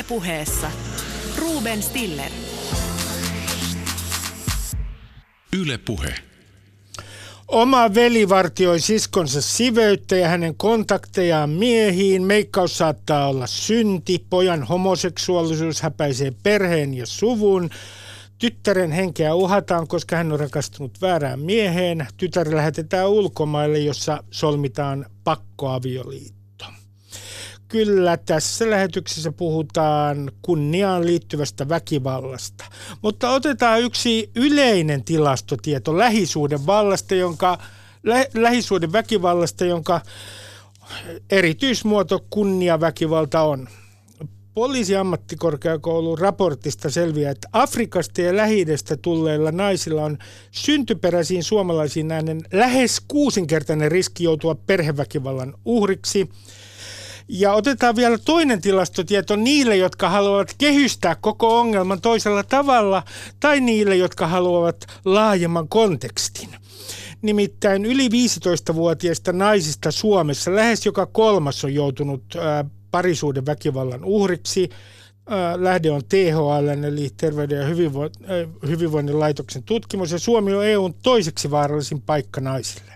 Ylepuheessa Ruben Stiller. Ylepuhe. Oma veli vartioi siskonsa siveyttä ja hänen kontaktejaan miehiin. Meikkaus saattaa olla synti, pojan homoseksuaalisuus häpäisee perheen ja suvun. Tyttären henkeä uhataan, koska hän on rakastunut väärään mieheen. Tytär lähetetään ulkomaille, jossa solmitaan pakkoavioliitto. Kyllä, tässä lähetyksessä puhutaan kunniaan liittyvästä väkivallasta. Mutta otetaan yksi yleinen tilastotieto lähisuuden vallasta, jonka, lä, lähisuuden väkivallasta, jonka erityismuoto kunniaväkivalta on. Poliisiammattikorkeakoulun raportista selviää, että Afrikasta ja lähi tulleilla naisilla on syntyperäisiin suomalaisiin näiden lähes kuusinkertainen riski joutua perheväkivallan uhriksi – ja otetaan vielä toinen tilastotieto niille, jotka haluavat kehystää koko ongelman toisella tavalla, tai niille, jotka haluavat laajemman kontekstin. Nimittäin yli 15-vuotiaista naisista Suomessa lähes joka kolmas on joutunut parisuuden väkivallan uhriksi. Lähde on THL, eli Terveyden ja hyvinvoinnin laitoksen tutkimus, ja Suomi on EUn toiseksi vaarallisin paikka naisille.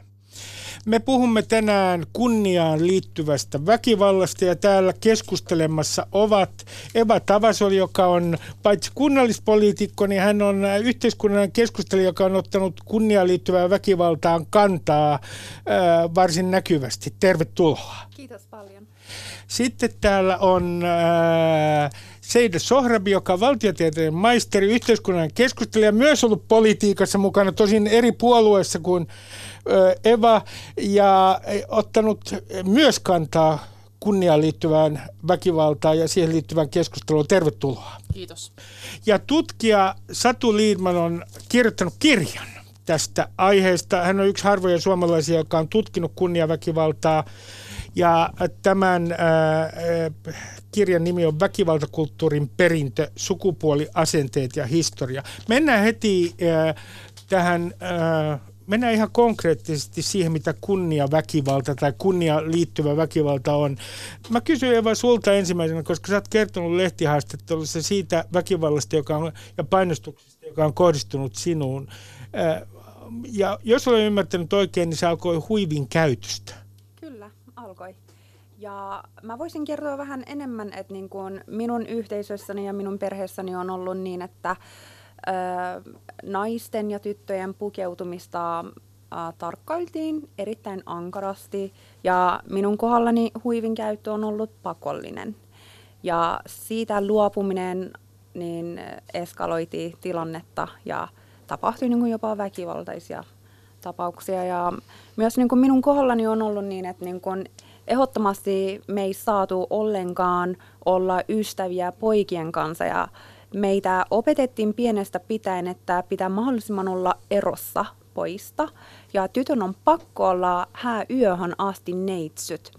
Me puhumme tänään kunniaan liittyvästä väkivallasta ja täällä keskustelemassa ovat Eva Tavasol, joka on paitsi kunnallispoliitikko, niin hän on yhteiskunnallinen keskustelija, joka on ottanut kunniaan liittyvää väkivaltaan kantaa ää, varsin näkyvästi. Tervetuloa. Kiitos paljon. Sitten täällä on ää, Seide Sohrabi, joka on valtiotieteen maisteri, yhteiskunnallinen keskustelija, myös ollut politiikassa mukana, tosin eri puolueessa kuin Eva ja ottanut myös kantaa kunniaan liittyvään väkivaltaan ja siihen liittyvään keskusteluun. Tervetuloa. Kiitos. Ja tutkija Satu Liidman on kirjoittanut kirjan tästä aiheesta. Hän on yksi harvoja suomalaisia, joka on tutkinut kunniaväkivaltaa. Ja tämän äh, kirjan nimi on Väkivaltakulttuurin perintö, sukupuoli, asenteet ja historia. Mennään heti äh, tähän äh, mennään ihan konkreettisesti siihen, mitä kunnia väkivalta tai kunnia liittyvä väkivalta on. Mä kysyn Eva sulta ensimmäisenä, koska sä oot kertonut lehtihaastattelussa siitä väkivallasta joka on, ja painostuksesta, joka on kohdistunut sinuun. Ja jos olen ymmärtänyt oikein, niin se alkoi huivin käytöstä. Ja mä voisin kertoa vähän enemmän, että niin kuin minun yhteisössäni ja minun perheessäni on ollut niin, että naisten ja tyttöjen pukeutumista tarkkailtiin erittäin ankarasti ja minun kohdallani huivin käyttö on ollut pakollinen. Ja siitä luopuminen niin eskaloiti tilannetta ja tapahtui niin kuin jopa väkivaltaisia tapauksia. Ja myös niin kuin minun kohdallani on ollut niin, että niin kuin ehdottomasti me ei saatu ollenkaan olla ystäviä poikien kanssa ja meitä opetettiin pienestä pitäen, että pitää mahdollisimman olla erossa poista. Ja tytön on pakko olla hääyöhön asti neitsyt.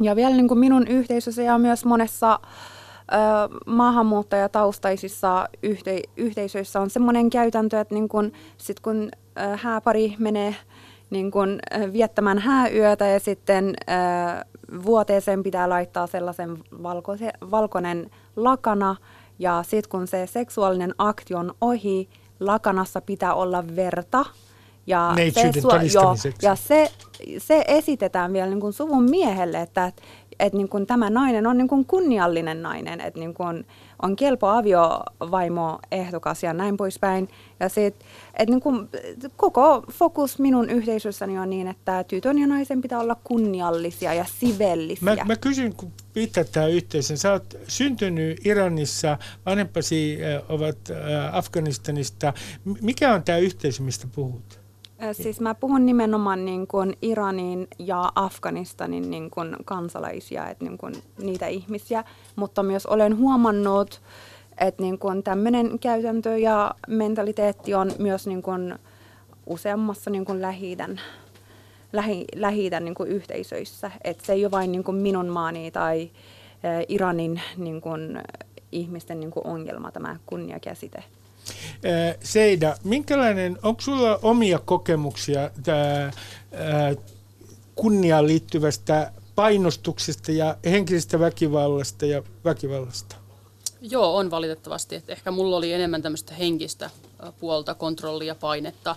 Ja vielä niin kuin minun yhteisössä ja myös monessa maahanmuuttajataustaisissa yhte, yhteisöissä on semmoinen käytäntö, että niin kun, sit kun hääpari menee niin kun, viettämään hääyötä ja sitten ö, vuoteeseen pitää laittaa sellaisen valkoise, valkoinen lakana, ja sitten kun se seksuaalinen akti on ohi, lakanassa pitää olla verta. Ja, se, jo, ja se, se esitetään vielä niin kuin suvun miehelle, että, että, että niin kuin tämä nainen on niin kuin kunniallinen nainen, että niin kuin on kelpo aviovaimo ehdokas ja näin poispäin. Ja sit, että niin kuin, koko fokus minun yhteisössäni on niin, että tytön ja naisen pitää olla kunniallisia ja sivellisiä. Mä, mä kysyn, kun pitää tämä yhteisön. Sä oot syntynyt Iranissa, vanhempasi ovat Afganistanista. Mikä on tämä yhteisö, mistä puhut? Siis mä puhun nimenomaan niin kuin Iranin ja Afganistanin niin kuin kansalaisia, että niin kuin niitä ihmisiä, mutta myös olen huomannut, että niin kuin tämmöinen käytäntö ja mentaliteetti on myös niin kuin useammassa niin kuin lähi-idän, lähi, lähi niin kuin yhteisöissä. Että se ei ole vain niin kuin minun maani tai Iranin niin kuin, ihmisten niin kuin ongelma tämä kunniakäsite. Seida, minkälainen, onko sulla omia kokemuksia kunniaan liittyvästä painostuksesta ja henkisestä väkivallasta ja väkivallasta? Joo, on valitettavasti. Et ehkä mulla oli enemmän tämmöistä henkistä puolta, kontrollia, painetta.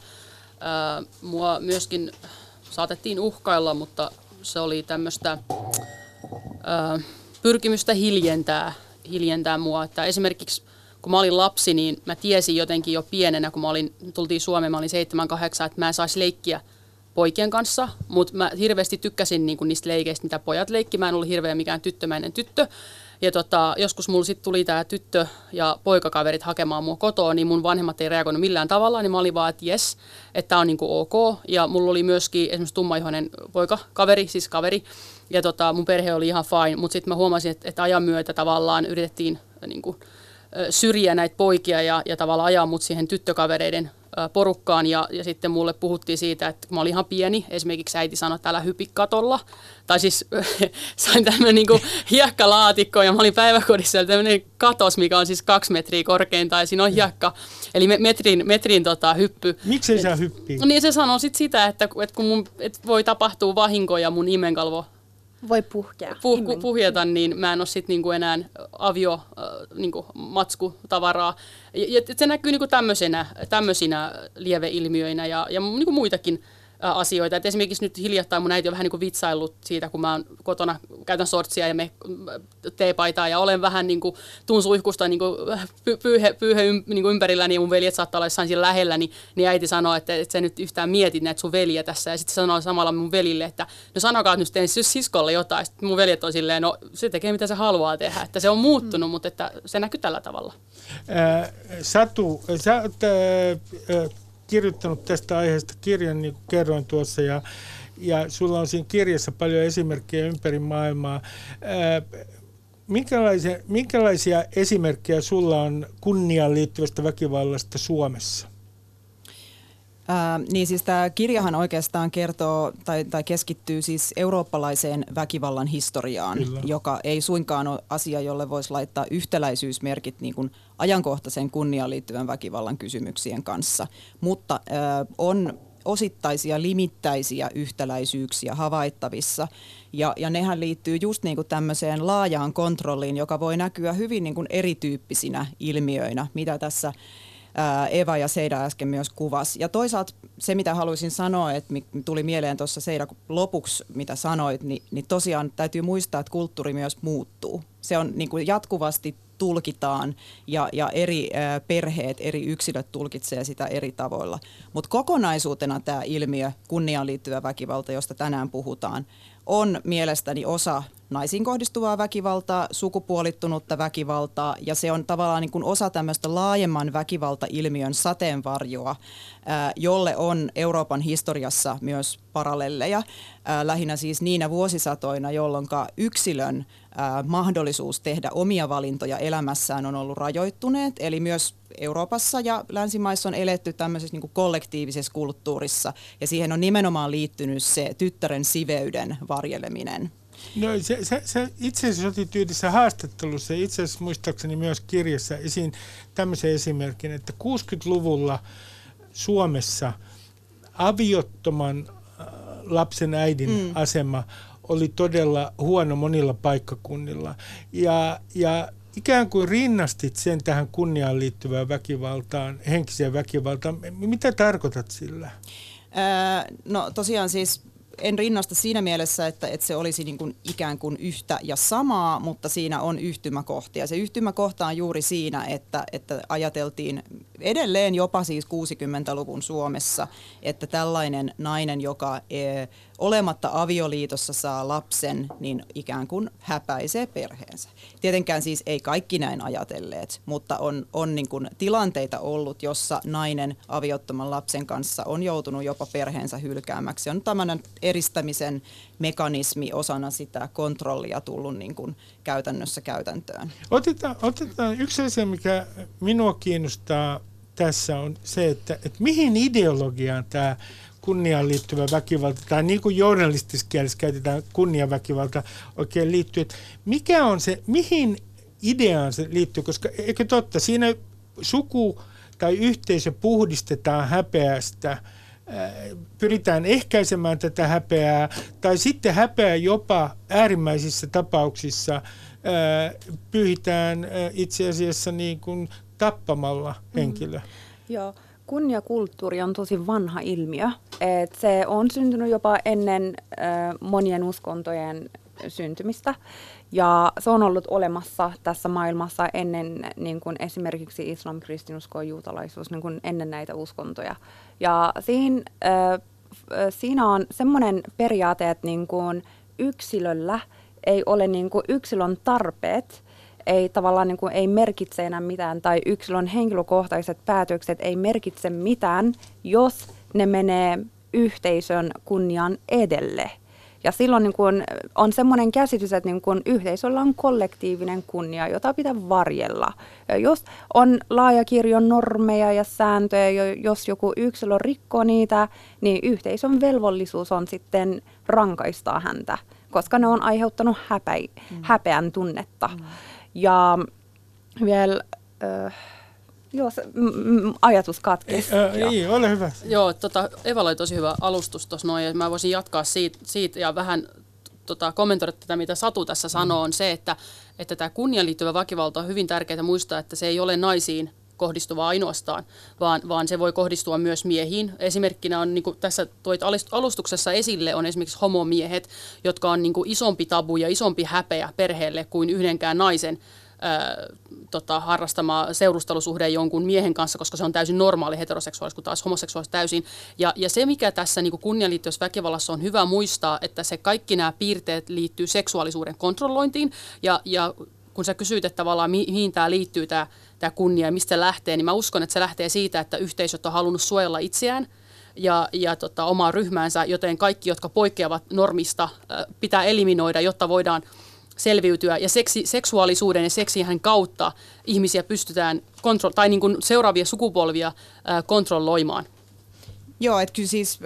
mua myöskin saatettiin uhkailla, mutta se oli tämmöistä pyrkimystä hiljentää, hiljentää mua. Että esimerkiksi kun mä olin lapsi, niin mä tiesin jotenkin jo pienenä, kun mä olin, tultiin Suomeen, mä olin 7-8, että mä en saisi leikkiä poikien kanssa, mutta mä hirveästi tykkäsin niin niistä leikeistä, mitä pojat leikki. Mä en ollut hirveän mikään tyttömäinen tyttö. Ja tota, joskus mulla sitten tuli tämä tyttö ja poikakaverit hakemaan mua kotoa, niin mun vanhemmat ei reagoinut millään tavalla, niin mä olin vaan, että jes, että tämä on niinku ok. Ja mulla oli myöskin esimerkiksi tummaihoinen poikakaveri, siis kaveri, ja tota, mun perhe oli ihan fine, mutta sitten mä huomasin, että, että ajan myötä tavallaan yritettiin niinku, syrjiä näitä poikia ja, ja tavallaan ajaa mut siihen tyttökavereiden porukkaan ja, ja sitten mulle puhuttiin siitä, että kun mä olin ihan pieni, esimerkiksi äiti sanoi, että älä hypi katolla. Tai siis sain tämmöinen niin hiekkalaatikko ja mä olin päiväkodissa ja tämmöinen katos, mikä on siis kaksi metriä korkein tai siinä on hiekka. Eli metrin, metrin tota, hyppy. Miksi sä hyppii? Niin se sanoo sit sitä, että, että kun mun, että voi tapahtua vahinkoja mun imenkalvo voi puhkea. Puh, puhjeta, niin mä en ole sitten niinku enää avio äh, niinku matskutavaraa. Ja, ja se näkyy niinku tämmöisenä, tämmöisinä lieveilmiöinä ja, ja niinku muitakin asioita. Et esimerkiksi nyt hiljattain mun äiti on vähän niin kuin vitsaillut siitä, kun mä oon kotona, käytän sortsia ja me teepaitaa ja olen vähän niin kuin, tuun suihkusta niin kuin, pyyhe, pyyhe niin kuin ympärillä, niin mun veljet saattaa olla jossain siellä lähellä, niin, niin äiti sanoo, että, että sä nyt yhtään mietit näitä sun veljiä tässä. Ja sitten sanoo samalla mun velille, että no sanokaa nyt tein siskolle jotain. Sitten mun veljet on silleen, no se tekee mitä se haluaa tehdä. Että se on muuttunut, mm. mutta että se näkyy tällä tavalla. Äh, Satu, sä oot äh, kirjoittanut tästä aiheesta kirjan, niin kuin kerroin tuossa, ja, ja sulla on siinä kirjassa paljon esimerkkejä ympäri maailmaa. Minkälaisia, minkälaisia esimerkkejä sulla on kunniaan liittyvästä väkivallasta Suomessa? Ää, niin siis tämä kirjahan oikeastaan kertoo tai, tai keskittyy siis eurooppalaiseen väkivallan historiaan, Kyllä. joka ei suinkaan ole asia, jolle voisi laittaa yhtäläisyysmerkit niin kuin ajankohtaisen kunniaan liittyvän väkivallan kysymyksien kanssa. Mutta ää, on osittaisia limittäisiä yhtäläisyyksiä havaittavissa. Ja, ja nehän liittyy just niin kuin tämmöiseen laajaan kontrolliin, joka voi näkyä hyvin niin kuin erityyppisinä ilmiöinä, mitä tässä Eva ja Seida äsken myös kuvasi. Ja toisaalta se, mitä haluaisin sanoa, että tuli mieleen tuossa Seida lopuksi, mitä sanoit, niin, niin tosiaan täytyy muistaa, että kulttuuri myös muuttuu. Se on niin kuin jatkuvasti tulkitaan ja, ja eri ä, perheet, eri yksilöt tulkitsee sitä eri tavoilla. Mutta kokonaisuutena tämä ilmiö, kunniaan liittyvä väkivalta, josta tänään puhutaan, on mielestäni osa naisiin kohdistuvaa väkivaltaa, sukupuolittunutta väkivaltaa ja se on tavallaan niin kuin osa tämmöistä laajemman väkivaltailmiön sateenvarjoa, jolle on Euroopan historiassa myös parallelleja, lähinnä siis niinä vuosisatoina, jolloin yksilön mahdollisuus tehdä omia valintoja elämässään on ollut rajoittuneet, eli myös Euroopassa ja länsimaissa on eletty tämmöisessä niin kollektiivisessa kulttuurissa, ja siihen on nimenomaan liittynyt se tyttären siveyden varjeleminen. No se, se, se itse asiassa otit yhdessä haastattelussa, itse asiassa muistaakseni myös kirjassa esiin tämmöisen esimerkin, että 60-luvulla Suomessa aviottoman äh, lapsen äidin mm. asema oli todella huono monilla paikkakunnilla. Ja, ja ikään kuin rinnastit sen tähän kunniaan liittyvään väkivaltaan, henkiseen väkivaltaan. Mitä tarkoitat sillä? Öö, no tosiaan siis en rinnasta siinä mielessä, että, että se olisi niin kuin ikään kuin yhtä ja samaa, mutta siinä on yhtymäkohtia. Se yhtymäkohta on juuri siinä, että, että ajateltiin edelleen jopa siis 60-luvun Suomessa, että tällainen nainen, joka e, olematta avioliitossa saa lapsen, niin ikään kuin häpäisee perheensä. Tietenkään siis ei kaikki näin ajatelleet, mutta on, on niin kuin tilanteita ollut, jossa nainen aviottoman lapsen kanssa on joutunut jopa perheensä hylkäämäksi. On tämmöinen eristämisen mekanismi osana sitä kontrollia tullut niin kuin käytännössä käytäntöön. Otetaan, otetaan yksi asia, mikä minua kiinnostaa tässä on se, että, että mihin ideologiaan tämä kunniaan liittyvä väkivalta, tai niin kuin journalistisessa kielessä käytetään kunniaväkivalta oikein liittyy, että mikä on se, mihin ideaan se liittyy, koska eikö totta, siinä suku tai yhteisö puhdistetaan häpeästä pyritään ehkäisemään tätä häpeää, tai sitten häpeä jopa äärimmäisissä tapauksissa pyhitään itse asiassa niin kuin tappamalla henkilö. Mm. Joo, kunniakulttuuri on tosi vanha ilmiö. Et se on syntynyt jopa ennen äh, monien uskontojen syntymistä. Ja se on ollut olemassa tässä maailmassa ennen niin kuin esimerkiksi islam, kristinusko ja juutalaisuus, niin kuin ennen näitä uskontoja. Ja siinä, äh, siinä on semmoinen periaate, että niin kuin yksilöllä ei ole niin kuin yksilön tarpeet, ei tavallaan niin kuin, ei merkitse enää mitään, tai yksilön henkilökohtaiset päätökset ei merkitse mitään, jos ne menee yhteisön kunnian edelle. Ja silloin niin kun on semmoinen käsitys, että niin kun yhteisöllä on kollektiivinen kunnia, jota pitää varjella. Ja jos on laaja kirjo normeja ja sääntöjä, jos joku yksilö rikkoo niitä, niin yhteisön velvollisuus on sitten rankaistaa häntä, koska ne on aiheuttanut häpeä, mm. häpeän tunnetta. Mm. Ja vielä... Äh, Joo, se, m- m- ajatus katkesi. Ei, äh, ei, ole hyvä. Joo, tota, Eva oli tosi hyvä alustus tuossa noin, ja mä voisin jatkaa siitä, siitä ja vähän tota, kommentoida tätä, mitä Satu tässä sanoo, on se, että, että tämä kunnian liittyvä väkivalta on hyvin tärkeää muistaa, että se ei ole naisiin kohdistuva ainoastaan, vaan, vaan se voi kohdistua myös miehiin. Esimerkkinä on, niin kuin tässä toit alustuksessa esille, on esimerkiksi homomiehet, jotka on niin kuin isompi tabu ja isompi häpeä perheelle kuin yhdenkään naisen tota, harrastama seurustelusuhde jonkun miehen kanssa, koska se on täysin normaali heteroseksuaalisuus, kun taas homoseksuaalisuus täysin. Ja, ja se, mikä tässä niin kunnian liittyvässä väkivallassa on hyvä muistaa, että se kaikki nämä piirteet liittyy seksuaalisuuden kontrollointiin. Ja, ja kun sä kysyit, että tavallaan mihin tämä liittyy, tämä, tämä kunnia ja mistä se lähtee, niin mä uskon, että se lähtee siitä, että yhteisöt on halunnut suojella itseään ja, ja tota, omaa ryhmäänsä, joten kaikki, jotka poikkeavat normista, pitää eliminoida, jotta voidaan selviytyä. Ja seksi, seksuaalisuuden ja seksihän kautta ihmisiä pystytään kontro- tai niin kuin seuraavia sukupolvia kontrolloimaan. Joo, että kyllä siis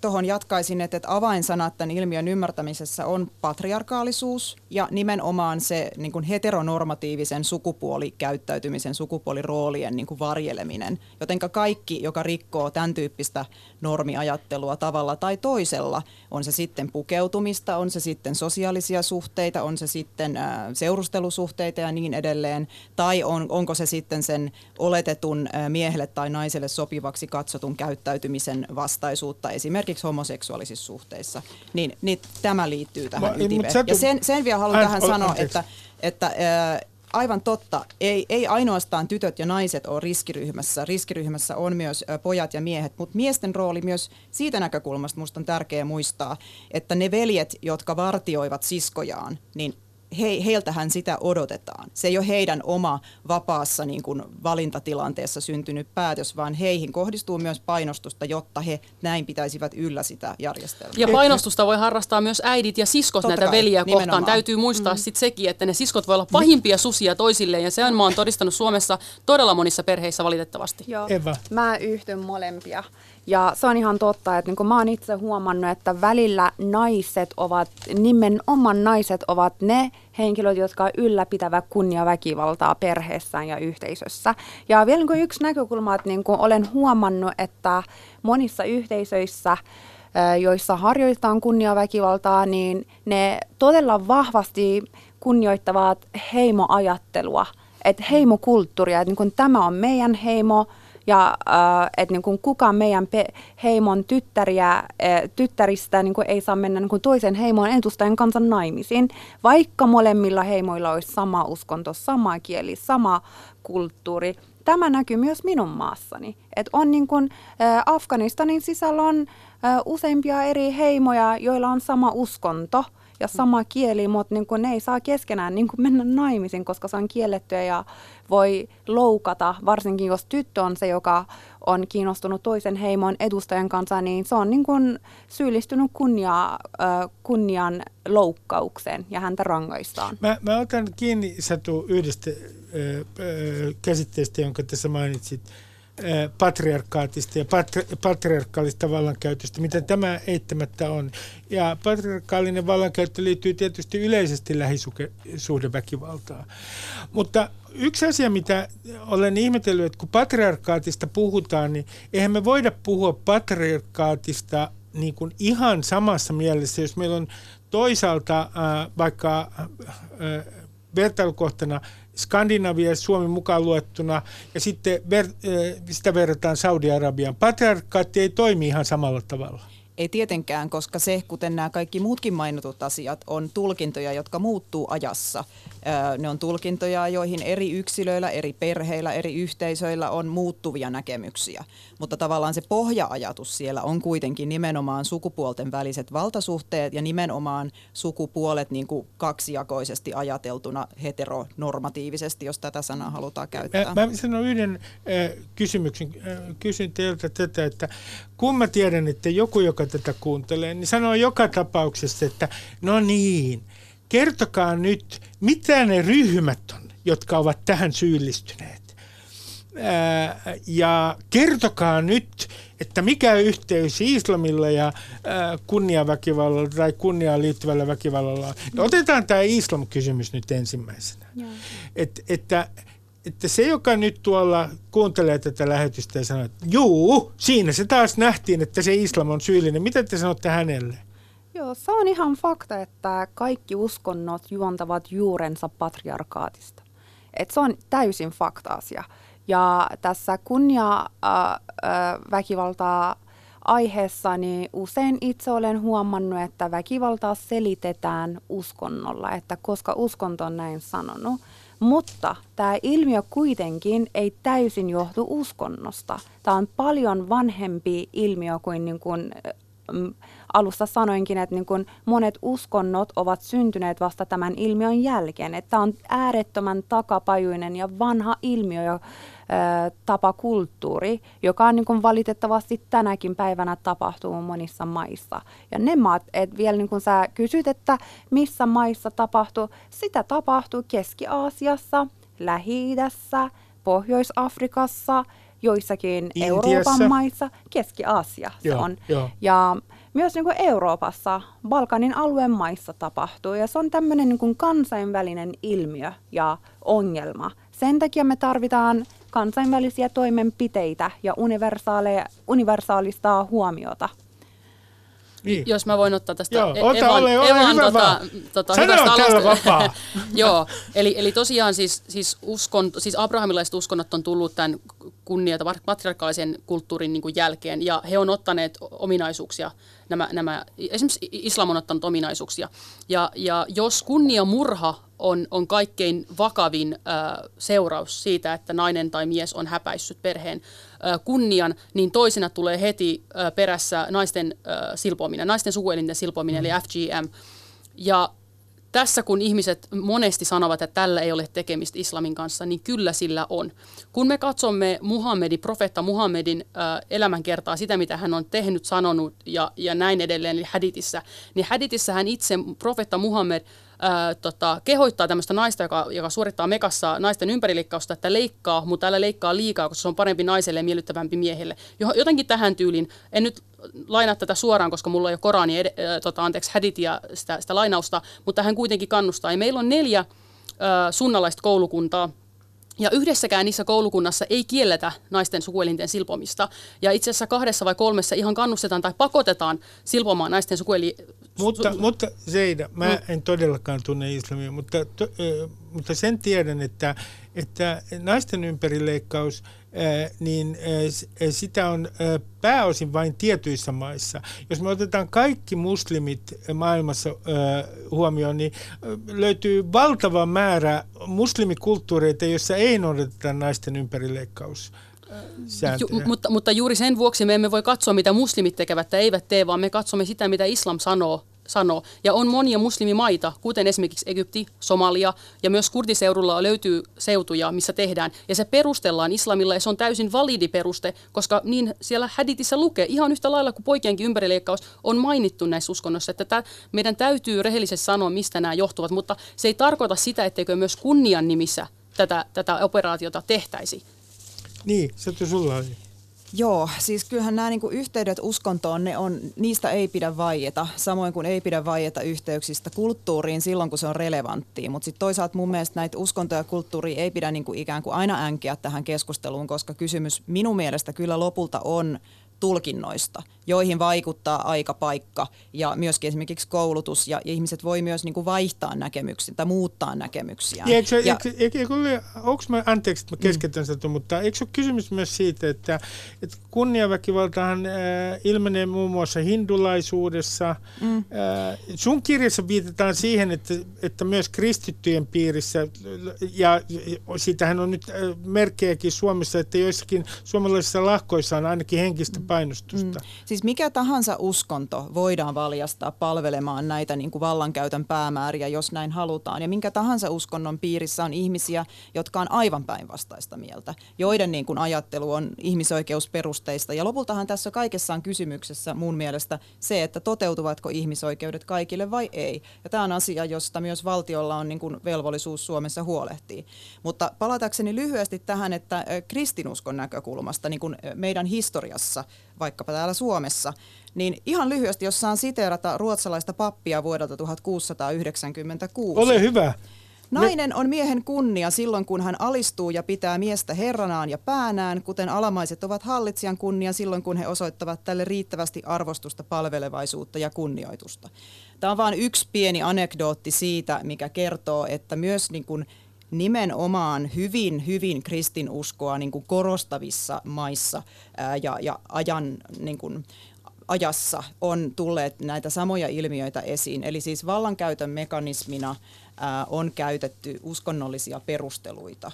tuohon jatkaisin, että, että avainsanat tämän ilmiön ymmärtämisessä on patriarkaalisuus ja nimenomaan se niin kuin heteronormatiivisen sukupuolikäyttäytymisen, sukupuoliroolien niin kuin varjeleminen. Jotenka kaikki, joka rikkoo tämän tyyppistä normiajattelua tavalla tai toisella, on se sitten pukeutumista, on se sitten sosiaalisia suhteita, on se sitten seurustelusuhteita ja niin edelleen, tai on, onko se sitten sen oletetun äh, miehelle tai naiselle sopivaksi katsotun käyttäytymisen vastaisuutta esimerkiksi homoseksuaalisissa suhteissa, niin, niin tämä liittyy tähän Ma, ytimeen. Ja sen, sen vielä haluan tähän sanoa, että, että äh, aivan totta. Ei, ei ainoastaan tytöt ja naiset ole riskiryhmässä. Riskiryhmässä on myös pojat ja miehet, mutta miesten rooli myös siitä näkökulmasta minusta on tärkeää muistaa, että ne veljet, jotka vartioivat siskojaan, niin he, heiltähän sitä odotetaan. Se ei ole heidän oma vapaassa niin kuin valintatilanteessa syntynyt päätös, vaan heihin kohdistuu myös painostusta, jotta he näin pitäisivät yllä sitä järjestelmää. Ja painostusta voi harrastaa myös äidit ja siskot Totta näitä kai, veliä nimenomaan. kohtaan. Täytyy muistaa mm. sitten sekin, että ne siskot voi olla pahimpia susia toisilleen, ja se on mä oon todistanut Suomessa todella monissa perheissä valitettavasti. Joo, Eva. mä yhtyn molempia. Ja se on ihan totta, että niin kuin mä oon itse huomannut, että välillä naiset ovat, nimenomaan naiset ovat ne henkilöt, jotka ylläpitävät kunniaväkivaltaa perheessään ja yhteisössä. Ja vielä niin kuin yksi näkökulma, että niin kuin olen huomannut, että monissa yhteisöissä, joissa harjoitetaan kunniaväkivaltaa, niin ne todella vahvasti kunnioittavat heimoajattelua, että heimokulttuuria, että niin kuin tämä on meidän heimo, ja äh, että niin kukaan meidän pe- heimon tyttäriä, äh, tyttäristä niin kuin ei saa mennä niin toisen heimon edustajan kanssa naimisiin, vaikka molemmilla heimoilla olisi sama uskonto, sama kieli, sama kulttuuri. Tämä näkyy myös minun maassani. Et on niin kuin, äh, Afganistanin sisällä on äh, useimpia eri heimoja, joilla on sama uskonto – ja sama kieli, mutta niin kuin ne ei saa keskenään niin kuin mennä naimisiin, koska se on kiellettyä ja voi loukata, varsinkin jos tyttö on se, joka on kiinnostunut toisen heimon edustajan kanssa, niin se on niin kuin syyllistynyt kunnia, kunnian loukkaukseen ja häntä rangaistaan. Mä, mä otan kiinni Satu yhdestä äh, käsitteestä, jonka tässä mainitsit, patriarkaatista ja patri, patriarkaalista vallankäytöstä, mitä tämä eittämättä on. Ja patriarkaalinen vallankäyttö liittyy tietysti yleisesti lähisuhdeväkivaltaan. Mutta yksi asia, mitä olen ihmetellyt, että kun patriarkaatista puhutaan, niin eihän me voida puhua patriarkaatista niin kuin ihan samassa mielessä, jos meillä on toisaalta äh, vaikka äh, vertailukohtana Skandinavia ja Suomi mukaan luettuna, ja sitten ver, sitä verrataan Saudi-Arabiaan. Patriarkaatti ei toimi ihan samalla tavalla. Ei tietenkään, koska se, kuten nämä kaikki muutkin mainitut asiat, on tulkintoja, jotka muuttuu ajassa. Ne on tulkintoja, joihin eri yksilöillä, eri perheillä, eri yhteisöillä on muuttuvia näkemyksiä. Mutta tavallaan se pohjaajatus siellä on kuitenkin nimenomaan sukupuolten väliset valtasuhteet ja nimenomaan sukupuolet niin kuin kaksijakoisesti ajateltuna heteronormatiivisesti, jos tätä sanaa halutaan käyttää. Mä, mä sanon yhden äh, kysymyksen. Kysyn teiltä tätä, että kun mä tiedän, että joku, joka tätä kuuntelee, niin sanoo joka tapauksessa, että no niin – kertokaa nyt, mitä ne ryhmät on, jotka ovat tähän syyllistyneet. Ää, ja kertokaa nyt, että mikä yhteys islamilla ja ää, kunniaväkivallalla tai kunniaan liittyvällä väkivallalla on. No, otetaan tämä islam-kysymys nyt ensimmäisenä. Et, että, että se, joka nyt tuolla kuuntelee tätä lähetystä ja sanoo, että juu, siinä se taas nähtiin, että se islam on syyllinen. Mitä te sanotte hänelle? Joo, se on ihan fakta, että kaikki uskonnot juontavat juurensa patriarkaatista. Et se on täysin fakta-asia. Ja tässä kunnia-väkivaltaa aiheessa, niin usein itse olen huomannut, että väkivaltaa selitetään uskonnolla, että koska uskonto on näin sanonut. Mutta tämä ilmiö kuitenkin ei täysin johtu uskonnosta. Tämä on paljon vanhempi ilmiö kuin, niin kuin alussa sanoinkin, että niin kun monet uskonnot ovat syntyneet vasta tämän ilmiön jälkeen. Että tämä on äärettömän takapajuinen ja vanha ilmiö ja tapakulttuuri, joka on niin kuin valitettavasti tänäkin päivänä tapahtuu monissa maissa. Ja ne maat, että vielä niin kuin sä kysyt, että missä maissa tapahtuu, sitä tapahtuu Keski-Aasiassa, Lähi-idässä, Pohjois-Afrikassa, joissakin Intiassa. Euroopan maissa, Keski-Aasia se joo, on. Joo. Ja myös niin kuin Euroopassa, Balkanin alueen maissa tapahtuu. Ja se on tämmöinen niin kuin kansainvälinen ilmiö ja ongelma. Sen takia me tarvitaan kansainvälisiä toimenpiteitä ja universaalista huomiota niin. Jos mä voin ottaa tästä Joo, ota, Evan, ole, ole Evan hyvä tota, tota, hyvästä alasta. Joo, eli, eli tosiaan siis, siis, uskon, siis abrahamilaiset uskonnot on tullut tämän kunnia- patriarkaalisen kulttuurin niin kuin jälkeen, ja he on ottaneet ominaisuuksia, nämä, nämä, esimerkiksi islam on ottanut ominaisuuksia. Ja, ja jos kunniamurha on, on kaikkein vakavin äh, seuraus siitä, että nainen tai mies on häpäissyt perheen äh, kunnian, niin toisena tulee heti äh, perässä naisten äh, silpominen, naisten sukuelinten silpominen, mm. eli FGM. Ja tässä kun ihmiset monesti sanovat, että tällä ei ole tekemistä islamin kanssa, niin kyllä sillä on. Kun me katsomme Muhammedin, profetta Muhammedin elämänkertaa, sitä mitä hän on tehnyt, sanonut ja, ja näin edelleen, eli haditissä, niin haditissä hän itse, profetta Muhammed, ää, tota, kehoittaa tämmöistä naista, joka, joka suorittaa mekassa naisten ympärileikkausta, että leikkaa, mutta älä leikkaa liikaa, koska se on parempi naiselle ja miellyttävämpi miehelle. Jotenkin tähän tyyliin, en nyt lainaa tätä suoraan, koska mulla ei ole Korani, ed- äh, tota, anteeksi, haditia, sitä, sitä lainausta, mutta hän kuitenkin kannustaa. Ja meillä on neljä äh, sunnalaista koulukuntaa, ja yhdessäkään niissä koulukunnassa ei kielletä naisten sukuelinten silpomista. Ja itse asiassa kahdessa vai kolmessa ihan kannustetaan tai pakotetaan silpomaan naisten sukueli... Mutta, su- mutta Zeida, mä mm. en todellakaan tunne islamia, mutta, to, mutta sen tiedän, että, että naisten ympärileikkaus – niin sitä on pääosin vain tietyissä maissa. Jos me otetaan kaikki muslimit maailmassa huomioon, niin löytyy valtava määrä muslimikulttuureita, joissa ei noudateta naisten ympärileikkaus. Ju, mutta, mutta juuri sen vuoksi me emme voi katsoa, mitä muslimit tekevät tai eivät tee, vaan me katsomme sitä, mitä islam sanoo sanoo. Ja on monia muslimimaita, kuten esimerkiksi Egypti, Somalia ja myös kurdiseudulla löytyy seutuja, missä tehdään. Ja se perustellaan islamilla ja se on täysin validi peruste, koska niin siellä haditissä lukee ihan yhtä lailla kuin poikienkin ympärileikkaus on mainittu näissä uskonnoissa. Että tämä, meidän täytyy rehellisesti sanoa, mistä nämä johtuvat, mutta se ei tarkoita sitä, etteikö myös kunnian nimissä tätä, tätä operaatiota tehtäisi. Niin, se sulla. Joo, siis kyllähän nämä niinku yhteydet uskontoon, ne on, niistä ei pidä vaieta, samoin kuin ei pidä vaieta yhteyksistä kulttuuriin silloin, kun se on relevanttia. Mutta sitten toisaalta mun mielestä näitä uskontoja ja kulttuuria ei pidä niinku ikään kuin aina änkeä tähän keskusteluun, koska kysymys minun mielestä kyllä lopulta on tulkinnoista, joihin vaikuttaa aika, paikka ja myöskin esimerkiksi koulutus ja ihmiset voi myös niin kuin vaihtaa näkemyksiä tai muuttaa näkemyksiä. Ja eikö, ja, eikö, eikö, eikö, onko mä, anteeksi, että mä keskeytän mm. sitä, mutta eikö ole kysymys myös siitä, että, että kunniaväkivaltahan äh, ilmenee muun muassa hindulaisuudessa. Mm. Äh, sun kirjassa viitataan siihen, että, että myös kristittyjen piirissä, ja, siitähän on nyt merkkejäkin Suomessa, että joissakin suomalaisissa lahkoissa on ainakin henkistä painostusta. Mm. Siis mikä tahansa uskonto voidaan valjastaa palvelemaan näitä niin kuin vallankäytön päämääriä, jos näin halutaan. Ja minkä tahansa uskonnon piirissä on ihmisiä, jotka on aivan päinvastaista mieltä, joiden niin kuin ajattelu on ihmisoikeusperusteista. Ja lopultahan tässä kaikessa on kysymyksessä mun mielestä se, että toteutuvatko ihmisoikeudet kaikille vai ei. Ja tämä on asia, josta myös valtiolla on niin kuin velvollisuus Suomessa huolehtia. Mutta palatakseni lyhyesti tähän, että kristinuskon näkökulmasta niin kuin meidän historiassa – vaikkapa täällä Suomessa, niin ihan lyhyesti, jos saan siteerata ruotsalaista pappia vuodelta 1696. Ole hyvä. Nainen on miehen kunnia silloin, kun hän alistuu ja pitää miestä herranaan ja päänään, kuten alamaiset ovat hallitsijan kunnia silloin, kun he osoittavat tälle riittävästi arvostusta, palvelevaisuutta ja kunnioitusta. Tämä on vain yksi pieni anekdootti siitä, mikä kertoo, että myös niin kuin nimenomaan hyvin, hyvin kristinuskoa niin kuin korostavissa maissa ää, ja, ja ajan niin kuin, ajassa on tulleet näitä samoja ilmiöitä esiin. Eli siis vallankäytön mekanismina ää, on käytetty uskonnollisia perusteluita.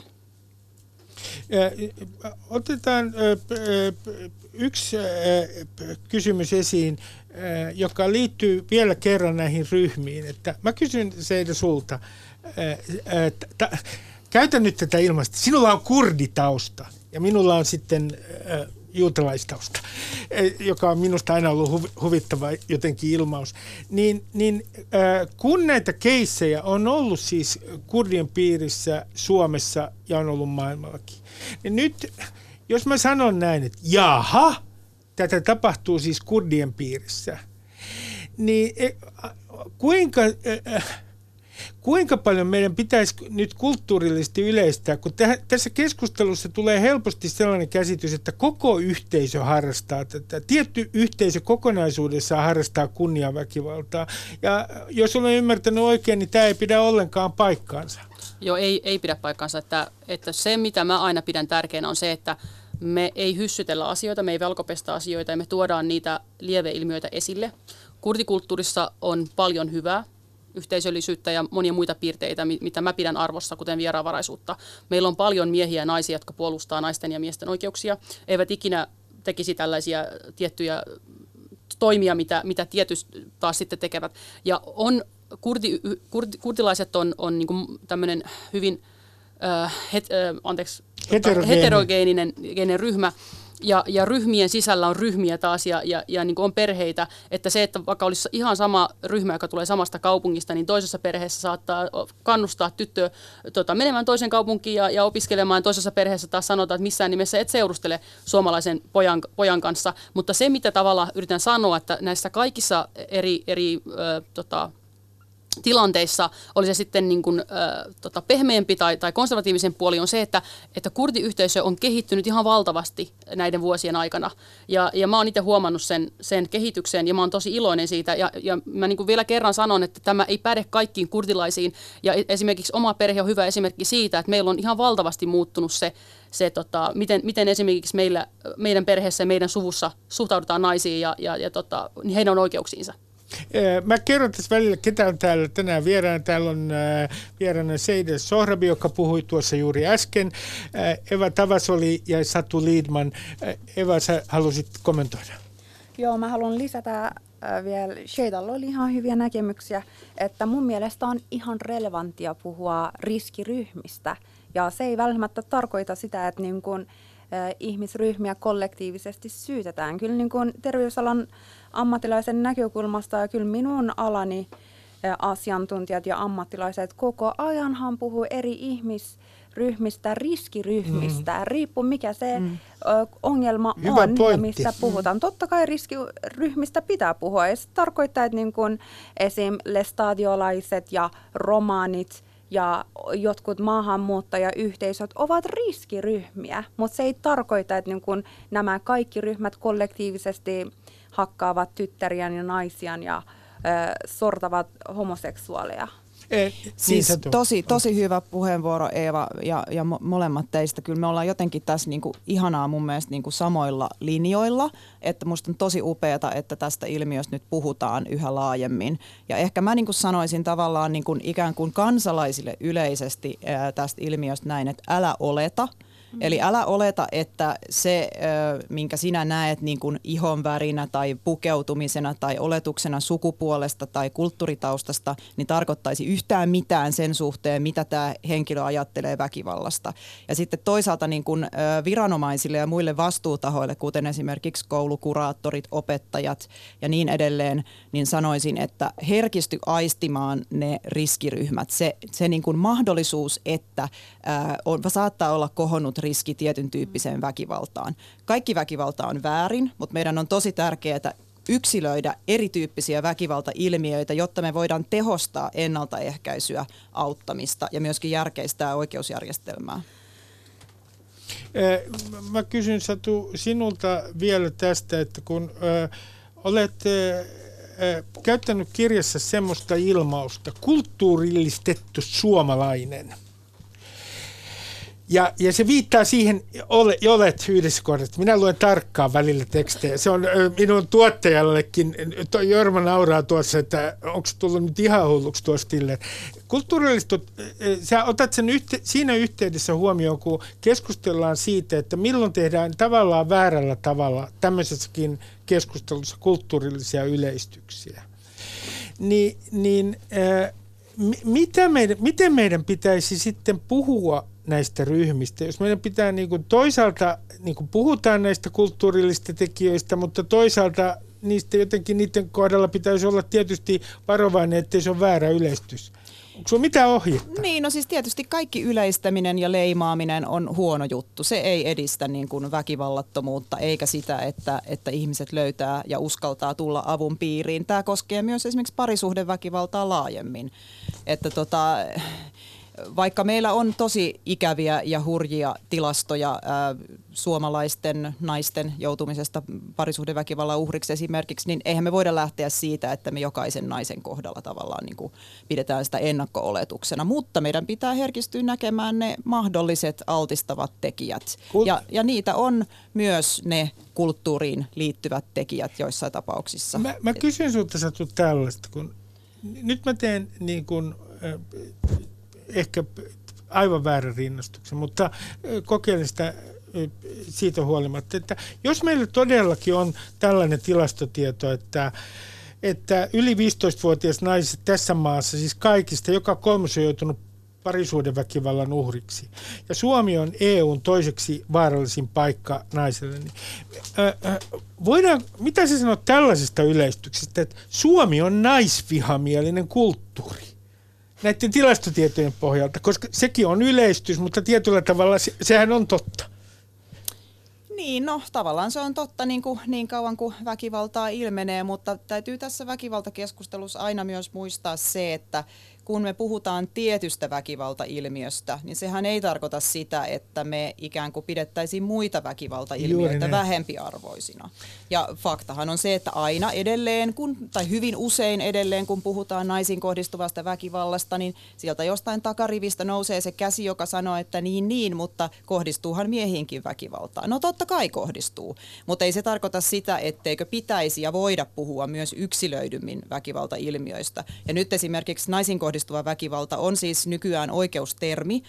Otetaan yksi kysymys esiin, joka liittyy vielä kerran näihin ryhmiin. Että mä kysyn Seida sulta, käytä nyt tätä ilmasta. Sinulla on kurditausta ja minulla on sitten juutalaistausta, joka on minusta aina ollut huvittava jotenkin ilmaus. Niin, niin kun näitä keissejä on ollut siis kurdien piirissä Suomessa ja on ollut maailmallakin, niin nyt jos mä sanon näin, että jaha, tätä tapahtuu siis kurdien piirissä, niin e, kuinka kuinka paljon meidän pitäisi nyt kulttuurillisesti yleistää, kun täh, tässä keskustelussa tulee helposti sellainen käsitys, että koko yhteisö harrastaa tätä. Tietty yhteisö kokonaisuudessaan harrastaa kunniaväkivaltaa. Ja jos olen ymmärtänyt oikein, niin tämä ei pidä ollenkaan paikkaansa. Joo, ei, ei pidä paikkaansa. Että, että se, mitä mä aina pidän tärkeänä, on se, että me ei hyssytellä asioita, me ei velkopesta asioita ja me tuodaan niitä lieveilmiöitä esille. Kurdikulttuurissa on paljon hyvää, yhteisöllisyyttä ja monia muita piirteitä, mitä mä pidän arvossa, kuten vieraanvaraisuutta. Meillä on paljon miehiä ja naisia, jotka puolustaa naisten ja miesten oikeuksia, eivät ikinä tekisi tällaisia tiettyjä toimia, mitä, mitä tietysti taas sitten tekevät. Ja on, kurdi, kurdi, kurdilaiset on, on niin tämmöinen hyvin äh, het, äh, anteeksi, heterogeeninen, heterogeeninen ryhmä, ja, ja ryhmien sisällä on ryhmiä taas ja, ja, ja niin kuin on perheitä, että se, että vaikka olisi ihan sama ryhmä, joka tulee samasta kaupungista, niin toisessa perheessä saattaa kannustaa tyttöä tota, menemään toisen kaupunkiin ja, ja opiskelemaan. Toisessa perheessä taas sanotaan, että missään nimessä et seurustele suomalaisen pojan, pojan kanssa. Mutta se, mitä tavalla yritän sanoa, että näissä kaikissa eri, eri ö, tota, tilanteissa, oli se sitten niin kuin, äh, tota, pehmeämpi tai, tai konservatiivisen puoli, on se, että, että kurdiyhteisö on kehittynyt ihan valtavasti näiden vuosien aikana. Ja, ja mä oon itse huomannut sen, sen kehityksen ja mä oon tosi iloinen siitä. Ja, ja mä niin kuin vielä kerran sanon, että tämä ei päde kaikkiin kurdilaisiin. Ja e, esimerkiksi oma perhe on hyvä esimerkki siitä, että meillä on ihan valtavasti muuttunut se, se tota, miten, miten esimerkiksi meillä, meidän perheessä ja meidän suvussa suhtaudutaan naisiin ja, ja, ja tota, heidän oikeuksiinsa. Mä kerron tässä välillä, ketä on täällä tänään vieraana. Täällä on vieraana Seide Sohrabi, joka puhui tuossa juuri äsken. Eva Tavasoli ja Satu Liidman. Eva, sä halusit kommentoida. Joo, mä haluan lisätä vielä, Sheidalla oli ihan hyviä näkemyksiä, että mun mielestä on ihan relevanttia puhua riskiryhmistä. Ja se ei välttämättä tarkoita sitä, että niin kun, äh, ihmisryhmiä kollektiivisesti syytetään. Kyllä niin kun terveysalan ammattilaisen näkökulmasta ja kyllä minun alani asiantuntijat ja ammattilaiset koko ajanhan puhuu eri ihmisryhmistä, riskiryhmistä, mm. riippuu mikä se mm. ongelma Hyvä on pointti. ja mistä puhutaan. Mm. Totta kai riskiryhmistä pitää puhua. Ja se tarkoittaa, että niin kun esim. lestadiolaiset ja romaanit ja jotkut maahanmuuttajayhteisöt ovat riskiryhmiä, mutta se ei tarkoita, että niin kun nämä kaikki ryhmät kollektiivisesti hakkaavat tyttäriään ja naisiaan ja sortavat homoseksuaaleja. Eh, Siis niin tosi, tosi hyvä puheenvuoro Eeva ja, ja mo- molemmat teistä. Kyllä me ollaan jotenkin tässä niinku ihanaa mun mielestä niinku samoilla linjoilla. Että musta on tosi upeata, että tästä ilmiöstä nyt puhutaan yhä laajemmin. Ja ehkä mä niinku sanoisin tavallaan niinku ikään kuin kansalaisille yleisesti ää, tästä ilmiöstä näin, että älä oleta – Eli älä oleta, että se, minkä sinä näet niin kuin ihonvärinä tai pukeutumisena tai oletuksena sukupuolesta tai kulttuuritaustasta, niin tarkoittaisi yhtään mitään sen suhteen, mitä tämä henkilö ajattelee väkivallasta. Ja sitten toisaalta niin kuin viranomaisille ja muille vastuutahoille, kuten esimerkiksi koulukuraattorit, opettajat ja niin edelleen, niin sanoisin, että herkisty aistimaan ne riskiryhmät. Se, se niin kuin mahdollisuus, että on, saattaa olla kohonnut riski tietyn tyyppiseen väkivaltaan. Kaikki väkivalta on väärin, mutta meidän on tosi tärkeää yksilöidä erityyppisiä väkivaltailmiöitä, jotta me voidaan tehostaa ennaltaehkäisyä, auttamista ja myöskin järkeistää oikeusjärjestelmää. Mä kysyn Satu sinulta vielä tästä, että kun ö, olet ö, käyttänyt kirjassa semmoista ilmausta, kulttuurillistettu suomalainen – ja, ja se viittaa siihen, ole, olet yhdessä kohdassa. Minä luen tarkkaan välillä tekstejä. Se on minun tuottajallekin, Jorma nauraa tuossa, että onko tullut nyt ihan hulluksi tuossa Stiller. Kulttuurillisesti, sä otat sen yhte, siinä yhteydessä huomioon, kun keskustellaan siitä, että milloin tehdään tavallaan väärällä tavalla tämmöisessäkin keskustelussa kulttuurillisia yleistyksiä. Ni, niin äh, mitä meidän, miten meidän pitäisi sitten puhua näistä ryhmistä. Jos meidän pitää niin kuin toisaalta, niin kuin puhutaan näistä kulttuurillisista tekijöistä, mutta toisaalta niistä jotenkin niiden kohdalla pitäisi olla tietysti varovainen, ettei se ole väärä yleistys. Onko sinulla mitään ohjetta? Niin, no siis tietysti kaikki yleistäminen ja leimaaminen on huono juttu. Se ei edistä niin kuin väkivallattomuutta eikä sitä, että, että ihmiset löytää ja uskaltaa tulla avun piiriin. Tämä koskee myös esimerkiksi parisuhdeväkivaltaa laajemmin. Että tota, vaikka meillä on tosi ikäviä ja hurjia tilastoja ää, suomalaisten naisten joutumisesta parisuhdeväkivallan uhriksi esimerkiksi, niin eihän me voida lähteä siitä, että me jokaisen naisen kohdalla tavallaan niin kuin pidetään sitä ennakko-oletuksena. Mutta meidän pitää herkistyä näkemään ne mahdolliset altistavat tekijät. Kult- ja, ja niitä on myös ne kulttuuriin liittyvät tekijät joissain tapauksissa. Mä, mä kysyn sinulta Satu tällaista, kun nyt mä teen niin kuin, äh, ehkä aivan väärän rinnastuksen, mutta kokeilen sitä siitä huolimatta, että jos meillä todellakin on tällainen tilastotieto, että että yli 15-vuotias naiset tässä maassa, siis kaikista, joka kolmas on joutunut parisuudenväkivallan uhriksi. Ja Suomi on EUn toiseksi vaarallisin paikka naiselle. Niin, ää, voidaan, mitä sä sanot tällaisesta yleistyksestä, että Suomi on naisvihamielinen kulttuuri? Näiden tilastotietojen pohjalta, koska sekin on yleistys, mutta tietyllä tavalla se, sehän on totta. Niin, no tavallaan se on totta niin, kuin, niin kauan kuin väkivaltaa ilmenee, mutta täytyy tässä väkivaltakeskustelussa aina myös muistaa se, että kun me puhutaan tietystä väkivaltailmiöstä, niin sehän ei tarkoita sitä, että me ikään kuin pidettäisiin muita väkivaltailmiöitä vähempiarvoisina. Ja faktahan on se, että aina edelleen, kun, tai hyvin usein edelleen, kun puhutaan naisiin kohdistuvasta väkivallasta, niin sieltä jostain takarivistä nousee se käsi, joka sanoo, että niin niin, mutta kohdistuuhan miehiinkin väkivaltaa. No totta kai kohdistuu, mutta ei se tarkoita sitä, etteikö pitäisi ja voida puhua myös yksilöidymmin väkivaltailmiöistä. Ja nyt esimerkiksi naisiin kohdistuva väkivalta on siis nykyään oikeustermi.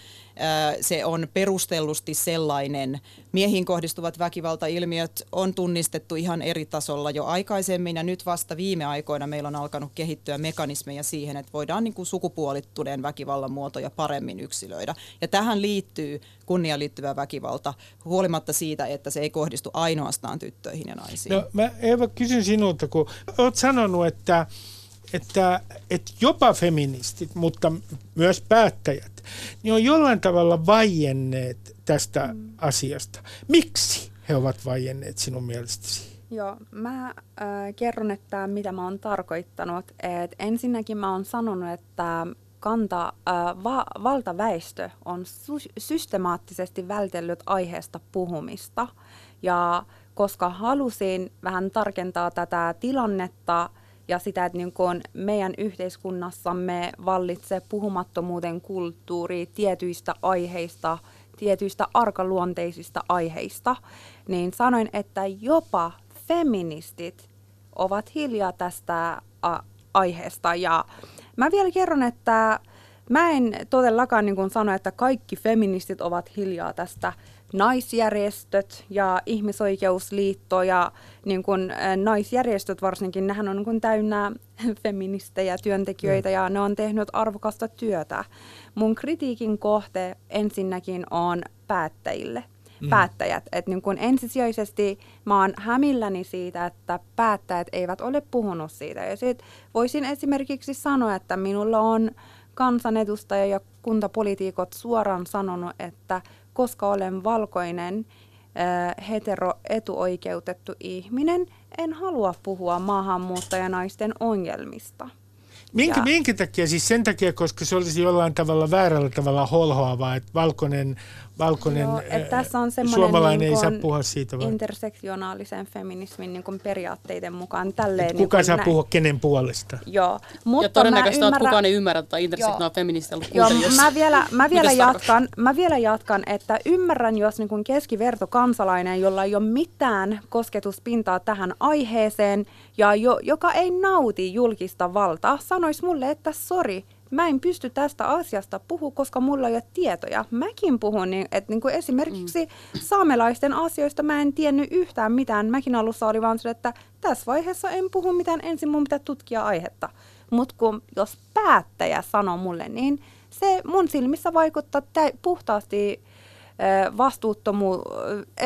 Se on perustellusti sellainen. Miehiin kohdistuvat väkivaltailmiöt on tunnistettu ihan eri tasolla jo aikaisemmin ja nyt vasta viime aikoina meillä on alkanut kehittyä mekanismeja siihen, että voidaan niin kuin sukupuolittuneen väkivallan muotoja paremmin yksilöidä. Ja tähän liittyy kunniaan liittyvä väkivalta, huolimatta siitä, että se ei kohdistu ainoastaan tyttöihin ja naisiin. No mä Eva kysyn sinulta, kun olet sanonut, että että, että jopa feministit, mutta myös päättäjät, niin on jollain tavalla vaienneet tästä mm. asiasta. Miksi he ovat vaienneet sinun mielestäsi? Joo, mä äh, kerron, että mitä mä oon tarkoittanut. Et ensinnäkin mä oon sanonut, että kanta, äh, va, valtaväestö on sy- systemaattisesti vältellyt aiheesta puhumista. Ja koska halusin vähän tarkentaa tätä tilannetta ja sitä, että niin kun meidän yhteiskunnassamme vallitsee puhumattomuuden kulttuuri tietyistä aiheista, tietyistä arkaluonteisista aiheista, niin sanoin, että jopa feministit ovat hiljaa tästä aiheesta. Ja mä vielä kerron, että mä en todellakaan niin sano, että kaikki feministit ovat hiljaa tästä naisjärjestöt ja ihmisoikeusliitto ja niin kun, naisjärjestöt varsinkin, nehän on niin kun, täynnä feministejä, työntekijöitä ja ne on tehnyt arvokasta työtä. Mun kritiikin kohte ensinnäkin on päättäjille mm. päättäjät. Et niin kun ensisijaisesti mä oon hämilläni siitä, että päättäjät eivät ole puhunut siitä. Ja sit voisin esimerkiksi sanoa, että minulla on kansanedustaja ja kuntapolitiikot suoraan sanonut, että koska olen valkoinen äh, hetero-etuoikeutettu ihminen, en halua puhua maahanmuuttajanaisten ongelmista. Minkä, minkä takia? Siis sen takia, koska se olisi jollain tavalla väärällä tavalla holhoavaa, että valkoinen valkoinen Joo, että tässä on suomalainen niin ei saa puhua siitä. Vai? intersektionaalisen feminismin niin kuin periaatteiden mukaan. Tälleen, niin kuka saa näin. puhua kenen puolesta. Joo, mutta ja todennäköisesti ymmärrä... kukaan ei ymmärrä tätä intersektionaalista feminististä Joo, mä vielä, mä, vielä jatkan, mä vielä jatkan, että ymmärrän, jos niin kuin keskiverto kansalainen, jolla ei ole mitään kosketuspintaa tähän aiheeseen ja jo, joka ei nauti julkista valtaa, sanoisi mulle, että sori, mä en pysty tästä asiasta puhua, koska mulla ei ole tietoja. Mäkin puhun, niin, että niin kuin esimerkiksi mm. saamelaisten asioista mä en tiennyt yhtään mitään. Mäkin alussa oli vaan se, että tässä vaiheessa en puhu mitään, ensin mun pitää tutkia aihetta. Mutta jos päättäjä sanoo mulle, niin se mun silmissä vaikuttaa tä- puhtaasti vastuuttomu,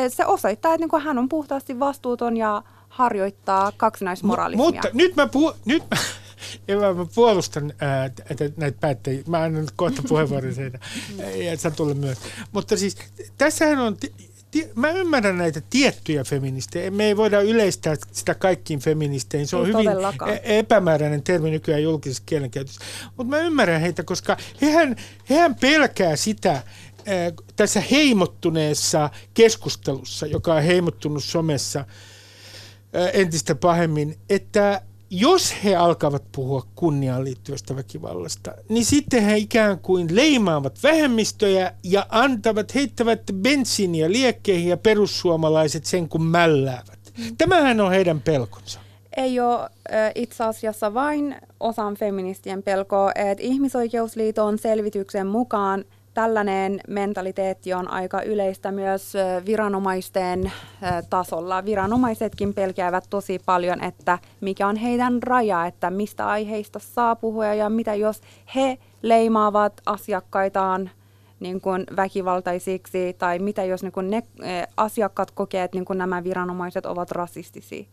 se osoittaa, että niin hän on puhtaasti vastuuton ja harjoittaa kaksinaismoralismia. M- mutta nyt mä, puhun, nyt mä, ja mä, mä puolustan ää, näitä päättäjiä. Mä annan kohta puheenvuoron siitä, ja sä tulla myös. Mutta siis tässähän on, mä ymmärrän näitä tiettyjä feministejä. Me ei voida yleistää sitä kaikkiin feministeihin. Se on ei hyvin todellakaan. E- epämääräinen termi nykyään julkisessa kielenkäytössä. Mutta mä ymmärrän heitä, koska hehän, hehän pelkää sitä, tässä heimottuneessa keskustelussa, joka on heimottunut somessa entistä pahemmin, että jos he alkavat puhua kunniaan liittyvästä väkivallasta, niin sitten he ikään kuin leimaavat vähemmistöjä ja antavat, heittävät bensiiniä liekkeihin ja perussuomalaiset sen kun mälläävät. Mm. Tämähän on heidän pelkonsa. Ei ole itse asiassa vain osan feministien pelkoa, että ihmisoikeusliiton selvityksen mukaan – tällainen mentaliteetti on aika yleistä myös viranomaisten tasolla. Viranomaisetkin pelkäävät tosi paljon, että mikä on heidän raja, että mistä aiheista saa puhua ja mitä jos he leimaavat asiakkaitaan niin kuin väkivaltaisiksi tai mitä jos niin kuin ne asiakkaat kokee, että niin kuin nämä viranomaiset ovat rasistisia.